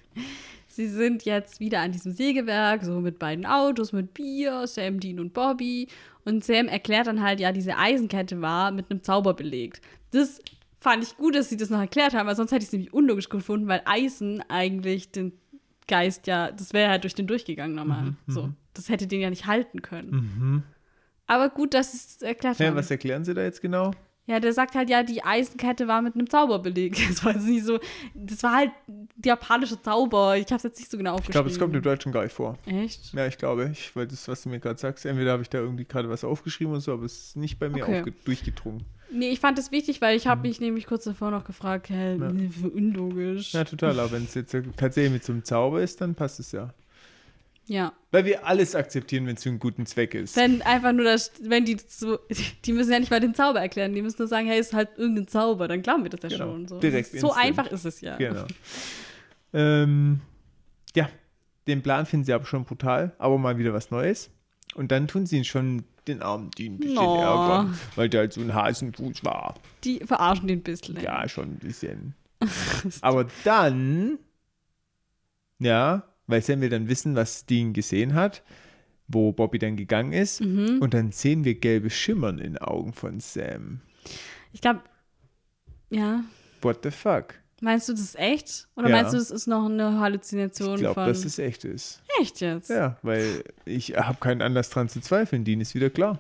Sie sind jetzt wieder an diesem Sägewerk, so mit beiden Autos, mit Bier, Sam, Dean und Bobby. Und Sam erklärt dann halt, ja, diese Eisenkette war mit einem Zauber belegt. Das fand ich gut, dass sie das noch erklärt haben, weil sonst hätte ich es nämlich unlogisch gefunden, weil Eisen eigentlich den Geist ja, das wäre halt durch den durchgegangen normal. so, das hätte den ja nicht halten können. Mhm. Aber gut, dass es erklärt Ja, haben. was erklären Sie da jetzt genau? Ja, der sagt halt, ja, die Eisenkette war mit einem Zauber belegt. Das war jetzt nicht so. Das war halt der japanische Zauber. Ich habe es jetzt nicht so genau Ich aufgeschrieben. glaube, es kommt im Deutschen gar nicht vor. Echt? Ja, ich glaube, ich, weil das, was du mir gerade sagst, entweder habe ich da irgendwie gerade was aufgeschrieben oder so, aber es ist nicht bei mir Okay. durchgedrungen. Nee, ich fand das wichtig, weil ich habe mich nämlich kurz davor noch gefragt, hä, Ja. nee, für unlogisch. Ja, total. Aber wenn es jetzt tatsächlich mit so einem Zauber ist, dann passt es ja. Ja. Weil wir alles akzeptieren, wenn es für einen guten Zweck ist. Wenn einfach nur das, wenn die so, die müssen ja nicht mal den Zauber erklären, die müssen nur sagen, hey, ist halt irgendein Zauber, dann glauben wir das ja Genau. schon. So, Direkt so instant. einfach ist es ja. Genau. ähm, ja, den Plan finden sie aber schon brutal, aber mal wieder was Neues. Und dann tun sie ihn schon den armen Dean ein bisschen No. ärgern, weil der halt so ein Hasenfuß war. Die verarschen den ein bisschen. ey. Ja, schon ein bisschen. aber dann, ja, weil Sam will dann wissen, was Dean gesehen hat, wo Bobby dann gegangen ist. Mhm. Und dann sehen wir gelbe Schimmern in den Augen von Sam. Ich glaube, ja. What the fuck? Meinst du, das ist echt? Oder Ja. meinst du, das ist noch eine Halluzination Ich glaube, von. dass es echt ist. echt jetzt? Ja. Ja, weil ich habe keinen Anlass dran zu zweifeln. Dean ist wieder klar.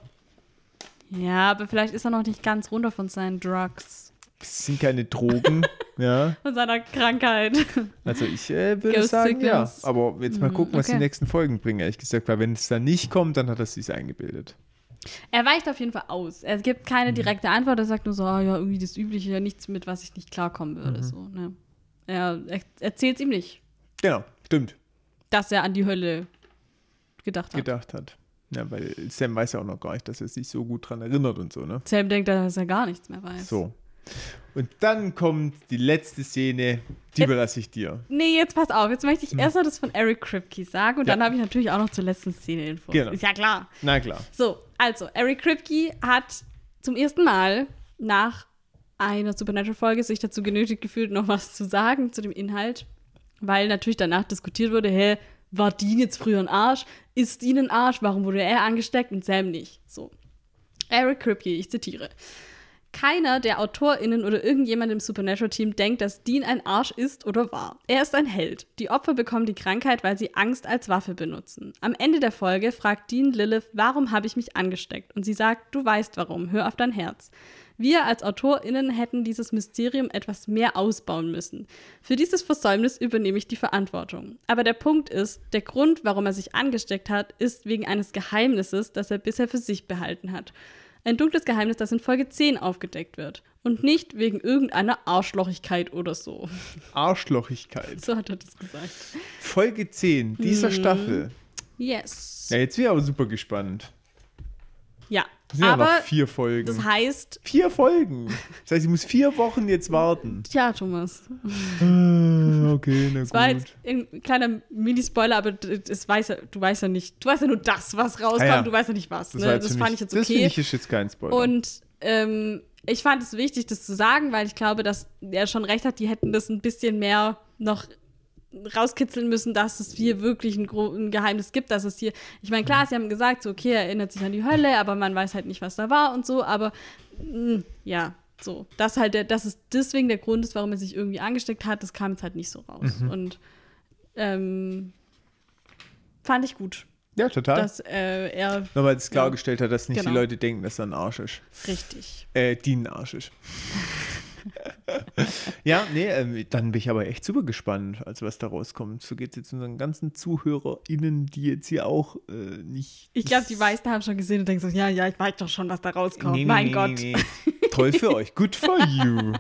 aber vielleicht ist er noch nicht ganz runter von seinen Drugs. Es sind keine Drogen. ja, Von seiner Krankheit. also ich äh, würde Ghost sagen, ja. Sickness. Aber jetzt mal Mhm, gucken, was die okay. nächsten Folgen bringen, ehrlich gesagt. Weil wenn es dann nicht kommt, dann hat er sich eingebildet. Er weicht auf jeden Fall aus. Er gibt keine Mhm. direkte Antwort. Er sagt nur so, ah, ja, irgendwie das Übliche, ja, nichts, mit was ich nicht klarkommen würde. Mhm. So, ne? Er er erzählt ihm nicht, Genau, stimmt. dass er an die Hölle gedacht hat. Gedacht hat. Ja, weil Sam weiß ja auch noch gar nicht, dass er sich so gut dran erinnert und so, ne? Sam denkt, dass er gar nichts mehr weiß. So. Und dann kommt die letzte Szene, die Jetzt- überlasse ich dir. Nee, jetzt pass auf. Jetzt möchte ich erstmal das von Eric Kripke sagen und Ja. dann habe ich natürlich auch noch zur letzten Szene Infos. Genau. Ist ja klar. Na klar. So, also, Eric Kripke hat zum ersten Mal nach einer Supernatural-Folge sich dazu genötigt gefühlt, noch was zu sagen zu dem Inhalt, weil natürlich danach diskutiert wurde, hä, war Dean jetzt früher ein Arsch? Ist Dean ein Arsch? Warum wurde er angesteckt und Sam nicht? So. Eric Kripke, ich zitiere. Keiner der AutorInnen oder irgendjemand im Supernatural-Team denkt, dass Dean ein Arsch ist oder war. Er ist ein Held. Die Opfer bekommen die Krankheit, weil sie Angst als Waffe benutzen. Am Ende der Folge fragt Dean Lilith, warum habe ich mich angesteckt? Und sie sagt, du weißt warum, hör auf dein Herz. Wir als AutorInnen hätten dieses Mysterium etwas mehr ausbauen müssen. Für dieses Versäumnis übernehme ich die Verantwortung. Aber der Punkt ist, der Grund, warum er sich angesteckt hat, ist wegen eines Geheimnisses, das er bisher für sich behalten hat. Ein dunkles Geheimnis, das in Folge 10 aufgedeckt wird. Und nicht wegen irgendeiner Arschlochigkeit oder so. Arschlochigkeit. So hat er das gesagt. Folge 10 dieser Mhm. Staffel. Yes. Ja, jetzt bin ich aber super gespannt. Ja. Es sind ja Aber noch vier Folgen. das heißt, vier Folgen. Das heißt, ich muss vier Wochen jetzt warten. tja, Thomas. Ah, okay, na Das war gut. jetzt ein kleiner Mini-Spoiler, aber das weiß ja, du weißt ja nicht, du weißt ja nur das, was rauskommt, Ah ja. du weißt ja nicht was. Das, ne? war das fand ich jetzt Das finde okay. ich ist jetzt kein Spoiler. Und ähm, ich fand es wichtig, das zu sagen, weil ich glaube, dass er schon recht hat, die hätten das ein bisschen mehr noch rauskitzeln müssen, dass es hier wirklich ein, ein Geheimnis gibt, dass es hier, ich meine, klar, sie haben gesagt, so, okay, er erinnert sich an die Hölle, aber man weiß halt nicht, was da war und so, aber mh, ja, so, das halt, der, dass es deswegen der Grund ist, warum er sich irgendwie angesteckt hat, das kam jetzt halt nicht so raus. Mhm. Und ähm, fand ich gut, ja, total. dass äh, er Nur weil es Ja. klargestellt hat, dass nicht Genau. die Leute denken, dass er ein Arsch ist. richtig. Äh, die ein Arsch ist. ja, nee, ähm, dann bin ich aber echt super gespannt, also was da rauskommt. So geht es jetzt unseren ganzen ZuhörerInnen, die jetzt hier auch äh, nicht. Ich glaube, die meisten haben schon gesehen und denken so, ja, ja, ich weiß doch schon, was da rauskommt. Nee, mein nee, Gott. nee. Toll für euch. Good for you.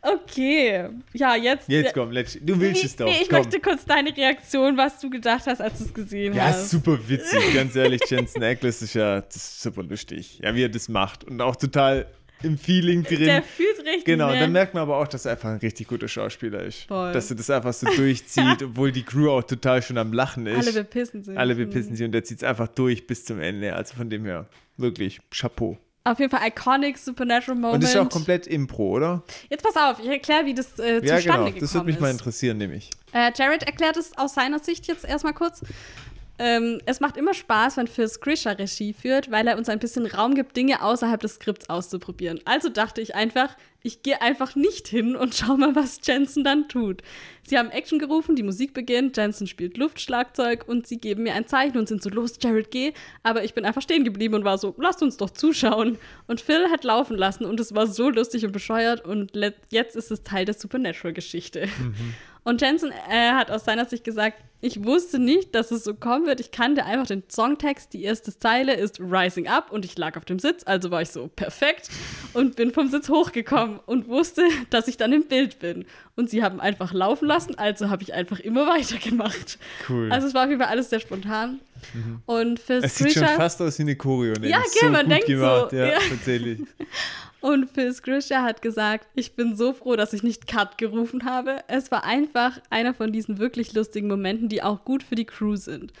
Okay. Ja, jetzt. Jetzt komm, let's, du willst nee, es doch. Nee, ich komm. möchte kurz deine Reaktion, was du gedacht hast, als du es gesehen Ja, hast. super witzig, ganz ehrlich. Jensen Ackles ist ja das ist super lustig. Ja, wie er das macht. Und auch total im Feeling drin. Der fühlt richtig. Genau, ne? dann merkt man aber auch, dass er einfach ein richtig guter Schauspieler ist. Voll. Dass er das einfach so durchzieht, obwohl die Crew auch total schon am Lachen ist. Alle bepissen sich. Alle bepissen sich und der zieht es einfach durch bis zum Ende. Also von dem her, wirklich, Chapeau. Auf jeden Fall iconic Supernatural Moment. Und das ist ja auch komplett Impro, oder? Jetzt pass auf, ich erkläre, wie das äh, Ja, zustande genau. gekommen Das würde mich mal ist. interessieren, nämlich. Äh, Jared erklärt es aus seiner Sicht jetzt erstmal kurz. Ähm, es macht immer Spaß, wenn Phil Scrisher Regie führt, weil er uns ein bisschen Raum gibt, Dinge außerhalb des Skripts auszuprobieren. Also dachte ich einfach, ich gehe einfach nicht hin und schau mal, was Jensen dann tut. Sie haben Action gerufen, die Musik beginnt, Jensen spielt Luftschlagzeug und sie geben mir ein Zeichen und sind so, los, Jared, geh. Aber ich bin einfach stehen geblieben und war so, lasst uns doch zuschauen. Und Phil hat laufen lassen und es war so lustig und bescheuert und jetzt ist es Teil der Supernatural-Geschichte. Mhm. Und Jensen äh, hat aus seiner Sicht gesagt, ich wusste nicht, dass es so kommen wird. Ich kannte einfach den Songtext. Die erste Zeile ist Rising Up und ich lag auf dem Sitz, also war ich so perfekt und bin vom Sitz hochgekommen und wusste, dass ich dann im Bild bin. Und sie haben einfach laufen lassen, also habe ich einfach immer weitergemacht. Cool. Also es war auf jeden Fall alles sehr spontan. Mhm. Und für Es sieht schon fast aus wie eine Choreo. Ne? Ja, okay, so man denkt gemacht. so. Ja, ja. tatsächlich. Und Phil Scrisher hat gesagt, ich bin so froh, dass ich nicht Cut gerufen habe. Es war einfach einer von diesen wirklich lustigen Momenten, die auch gut für die Crew sind.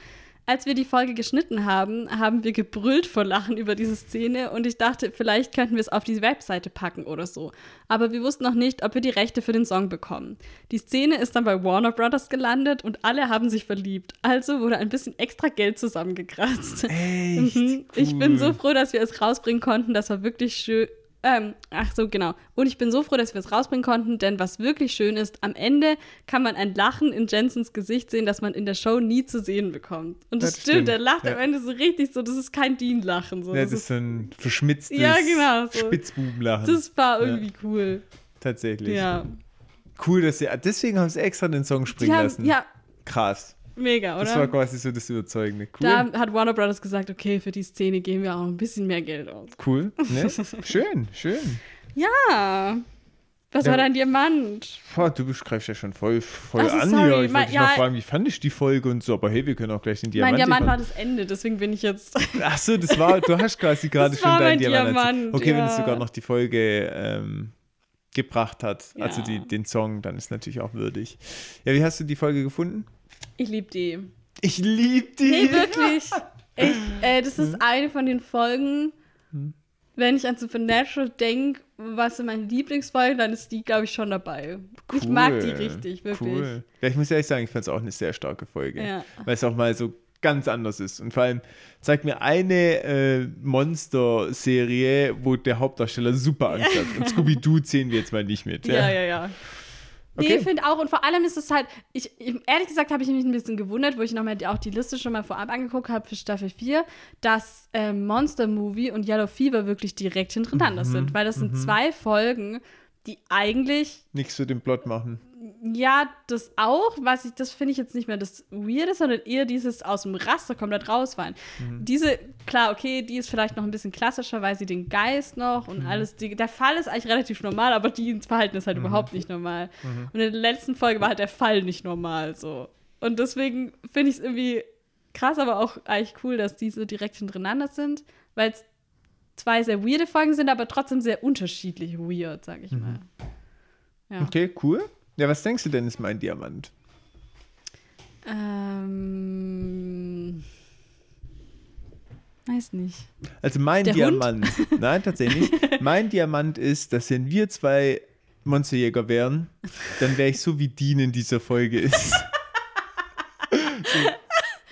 Als wir die Folge geschnitten haben, haben wir gebrüllt vor Lachen über diese Szene und ich dachte, vielleicht könnten wir es auf die Webseite packen oder so. Aber wir wussten noch nicht, ob wir die Rechte für den Song bekommen. Die Szene ist dann bei Warner Brothers gelandet und alle haben sich verliebt. Also wurde ein bisschen extra Geld zusammengekratzt. Echt? Mhm. Cool. Ich bin so froh, dass wir es rausbringen konnten. Das war wirklich schön, ähm, ach so, genau. Und ich bin so froh, dass wir es rausbringen konnten, denn was wirklich schön ist, am Ende kann man ein Lachen in Jensens Gesicht sehen, das man in der Show nie zu sehen bekommt. Und das, das stimmt, stimmt, der lacht ja. am Ende so richtig so, das ist kein Dean-Lachen. So. Ja, das, das ist so ein verschmitztes ja, genau, so. Spitzbubenlachen. Das war irgendwie ja. cool. Tatsächlich. Ja. Cool, dass sie, deswegen haben sie extra den Song springen haben, lassen. Ja. Krass. Mega, oder? Das war quasi so das Überzeugende. Cool. Da hat Warner Brothers gesagt, okay, für die Szene geben wir auch ein bisschen mehr Geld aus. Cool. Ne? schön, schön. Ja. Was ja. war dein Diamant? Boah, du beschreibst ja schon voll, voll also, an sorry, hier. Ich wollte dich ja, mal fragen, wie fand ich die Folge und so, aber hey, wir können auch gleich den Diamant. Mein Diamant war das Ende, deswegen bin ich jetzt. Ach so, das war, du hast quasi gerade schon dein Diamant. Diamant okay, ja. wenn es sogar noch die Folge ähm, gebracht hat, also die, den Song, dann ist natürlich auch würdig. Ja, wie hast du die Folge gefunden? Ich liebe die. Ich liebe die. Nee, wirklich. Ich, äh, das ist hm? eine von den Folgen, hm? wenn ich an Supernatural denke, was sind meine Lieblingsfolgen, dann ist die, glaube ich, schon dabei. Cool. Ich mag die richtig, wirklich. Cool. Ja, ich muss ehrlich sagen, ich fand es auch eine sehr starke Folge. Ja. Weil es auch mal so ganz anders ist. Und vor allem zeigt mir eine äh, Monster-Serie, wo der Hauptdarsteller super Angst hat. Und Scooby-Doo zählen wir jetzt mal nicht mit. Ja, ja, ja. ja. Okay. Nee, finde auch. Und vor allem ist es halt, ich, ehrlich gesagt habe ich mich ein bisschen gewundert, wo ich nochmal auch die Liste schon mal vorab angeguckt habe für Staffel 4, dass äh, Monster Movie und Yellow Fever wirklich direkt hintereinander mhm. sind. Weil das sind mhm. zwei Folgen, die eigentlich nichts für den Plot machen. Ja, das auch, was ich, das finde ich jetzt nicht mehr das Weirde, sondern eher dieses aus dem Raster komplett rausfallen. Mhm. Diese, klar, okay, die ist vielleicht noch ein bisschen klassischer, weil sie den Geist noch und mhm. alles, die, der Fall ist eigentlich relativ normal, aber die ins Verhalten ist halt mhm. überhaupt nicht normal. Mhm. Und in der letzten Folge war halt der Fall nicht normal, so. Und deswegen finde ich es irgendwie krass, aber auch eigentlich cool, dass die so direkt hintereinander sind, weil es zwei sehr weirde Folgen sind, aber trotzdem sehr unterschiedlich weird, sag ich mhm. mal. Ja. Okay, cool. Ja, was denkst du denn ist mein Diamant? Ähm. Weiß nicht. Also mein Der Diamant. Hund? Nein, tatsächlich nicht. mein Diamant ist, dass wenn wir zwei Monsterjäger wären, dann wäre ich so wie Dean in dieser Folge ist. so,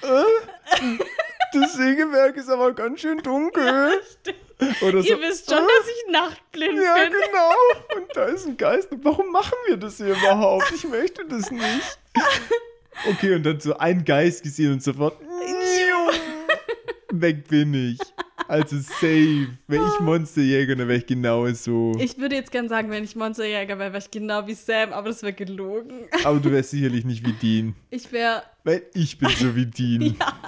äh, das Sägewerk ist aber ganz schön dunkel. Ja. Oder so. Ihr wisst schon, dass ich nachtblind ja, bin. Ja, genau. Und da ist ein Geist. Warum machen wir das hier überhaupt? Ich möchte das nicht. Okay, und dann so ein Geist gesehen und sofort. Weg bin ich. Also safe. Wäre ich Monsterjäger, dann wäre ich genau so. Ich würde jetzt gern sagen, wenn ich Monsterjäger wäre, wäre ich genau wie Sam, aber das wäre gelogen. Aber du wärst sicherlich nicht wie Dean. Ich wäre. Weil ich bin so wie Dean. ja.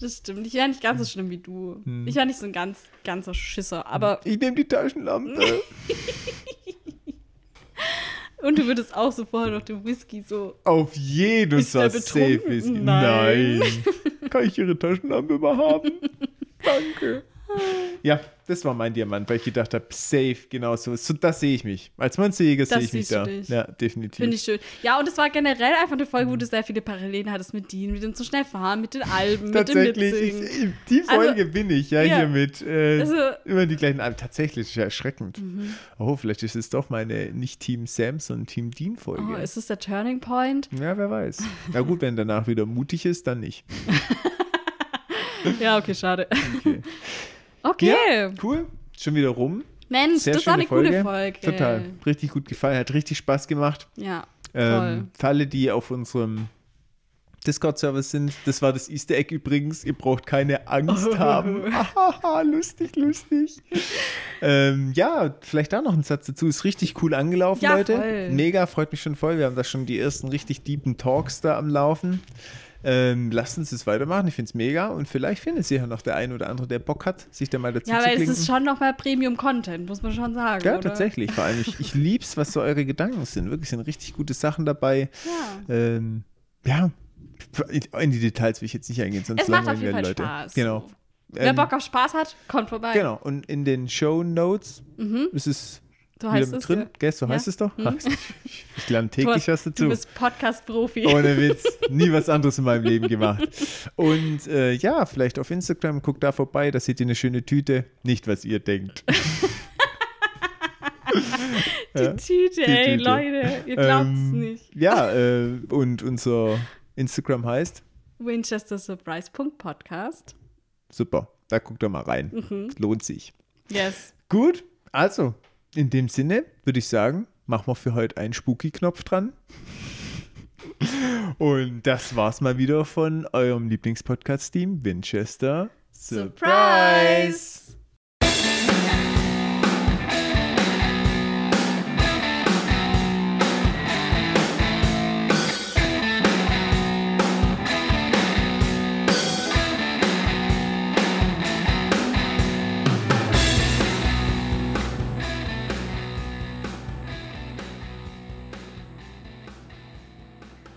Das stimmt. Ich wäre nicht ganz so schlimm wie du. Hm. Ich wäre nicht so ein ganz, ganzer Schisser, aber. Ich nehme die Taschenlampe. Und du würdest auch so vorher noch den Whisky so. Auf jeden Fall safe Whisky. Nein. Nein. Kann ich ihre Taschenlampe überhaben? Danke. Ja, das war mein Diamant, weil ich gedacht habe, safe, genau so. so das sehe ich mich. Als Monsterjäger sehe ich mich da. dich. Ja, definitiv. Finde ich schön. Ja, und es war generell einfach eine Folge, wo Mhm. du sehr viele Parallelen hattest mit Dean, mit dem zu schnell fahren, mit den Alben, mit dem Tatsächlich, Mitsingen. ich, die Also, Folge bin ich, ja, ja. hier mit äh, Also- immer die gleichen Alben. Tatsächlich, ist ja erschreckend. Mhm. Oh, vielleicht ist es doch meine nicht Team Sam, sondern Team Dean-Folge. Oh, ist es der Turning Point? ja, wer weiß. Na gut, wenn danach wieder mutig ist, dann nicht. Ja, okay, schade. Okay. Okay. Ja, cool. Schon wieder rum. Mensch, Sehr das war eine coole Folge. Total. Richtig gut gefallen. Hat richtig Spaß gemacht. Ja. Ähm, für alle, die auf unserem Discord-Server sind, das war das Easter Egg übrigens. Ihr braucht keine Angst haben. Hahaha, lustig, lustig. ähm, ja, vielleicht da noch ein Satz dazu. Ist richtig cool angelaufen, Ja, Leute. voll. Mega, freut mich schon voll. Wir haben da schon die ersten richtig deepen Talks da am Laufen. Ähm, lasst uns das weitermachen. Ich finde es mega. Und vielleicht findet sich ja noch der ein oder andere, der Bock hat, sich da mal dazu Ja, zu weil es klinken. ist schon nochmal Premium-Content, muss man schon sagen. Ja, oder? tatsächlich. Vor allem, ich, ich lieb's, was so eure Gedanken sind. Wirklich sind richtig gute Sachen dabei. Ja. Ähm, ja, in die Details will ich jetzt nicht eingehen, sonst Es macht auf jeden Fall Leute. Spaß. Genau. Wer Ähm, Bock auf Spaß hat, kommt vorbei. Genau. Und in den Show Notes ist es So heißt es. drin. ja. Gell, so Ja. heißt es doch. Ach, Ich, lerne Du, täglich was du dazu. bist Podcast-Profi. Ohne Witz. Nie was anderes in meinem Leben gemacht. Und äh, ja, vielleicht auf Instagram, guckt da vorbei, da seht ihr eine schöne Tüte. Nicht, was ihr denkt. Die Ja, Tüte, die ey, Tüte. Leute, ihr glaubt's Ähm, nicht. Ja, äh, und unser Instagram heißt Winchester Surprise Podcast. super. Da guckt doch mal rein. Mhm. Lohnt sich. Yes. Gut, also in dem Sinne würde ich sagen, machen wir für heute einen Spooky-Knopf dran. Und das war's mal wieder von eurem Lieblingspodcast-Team Winchester. Surprise!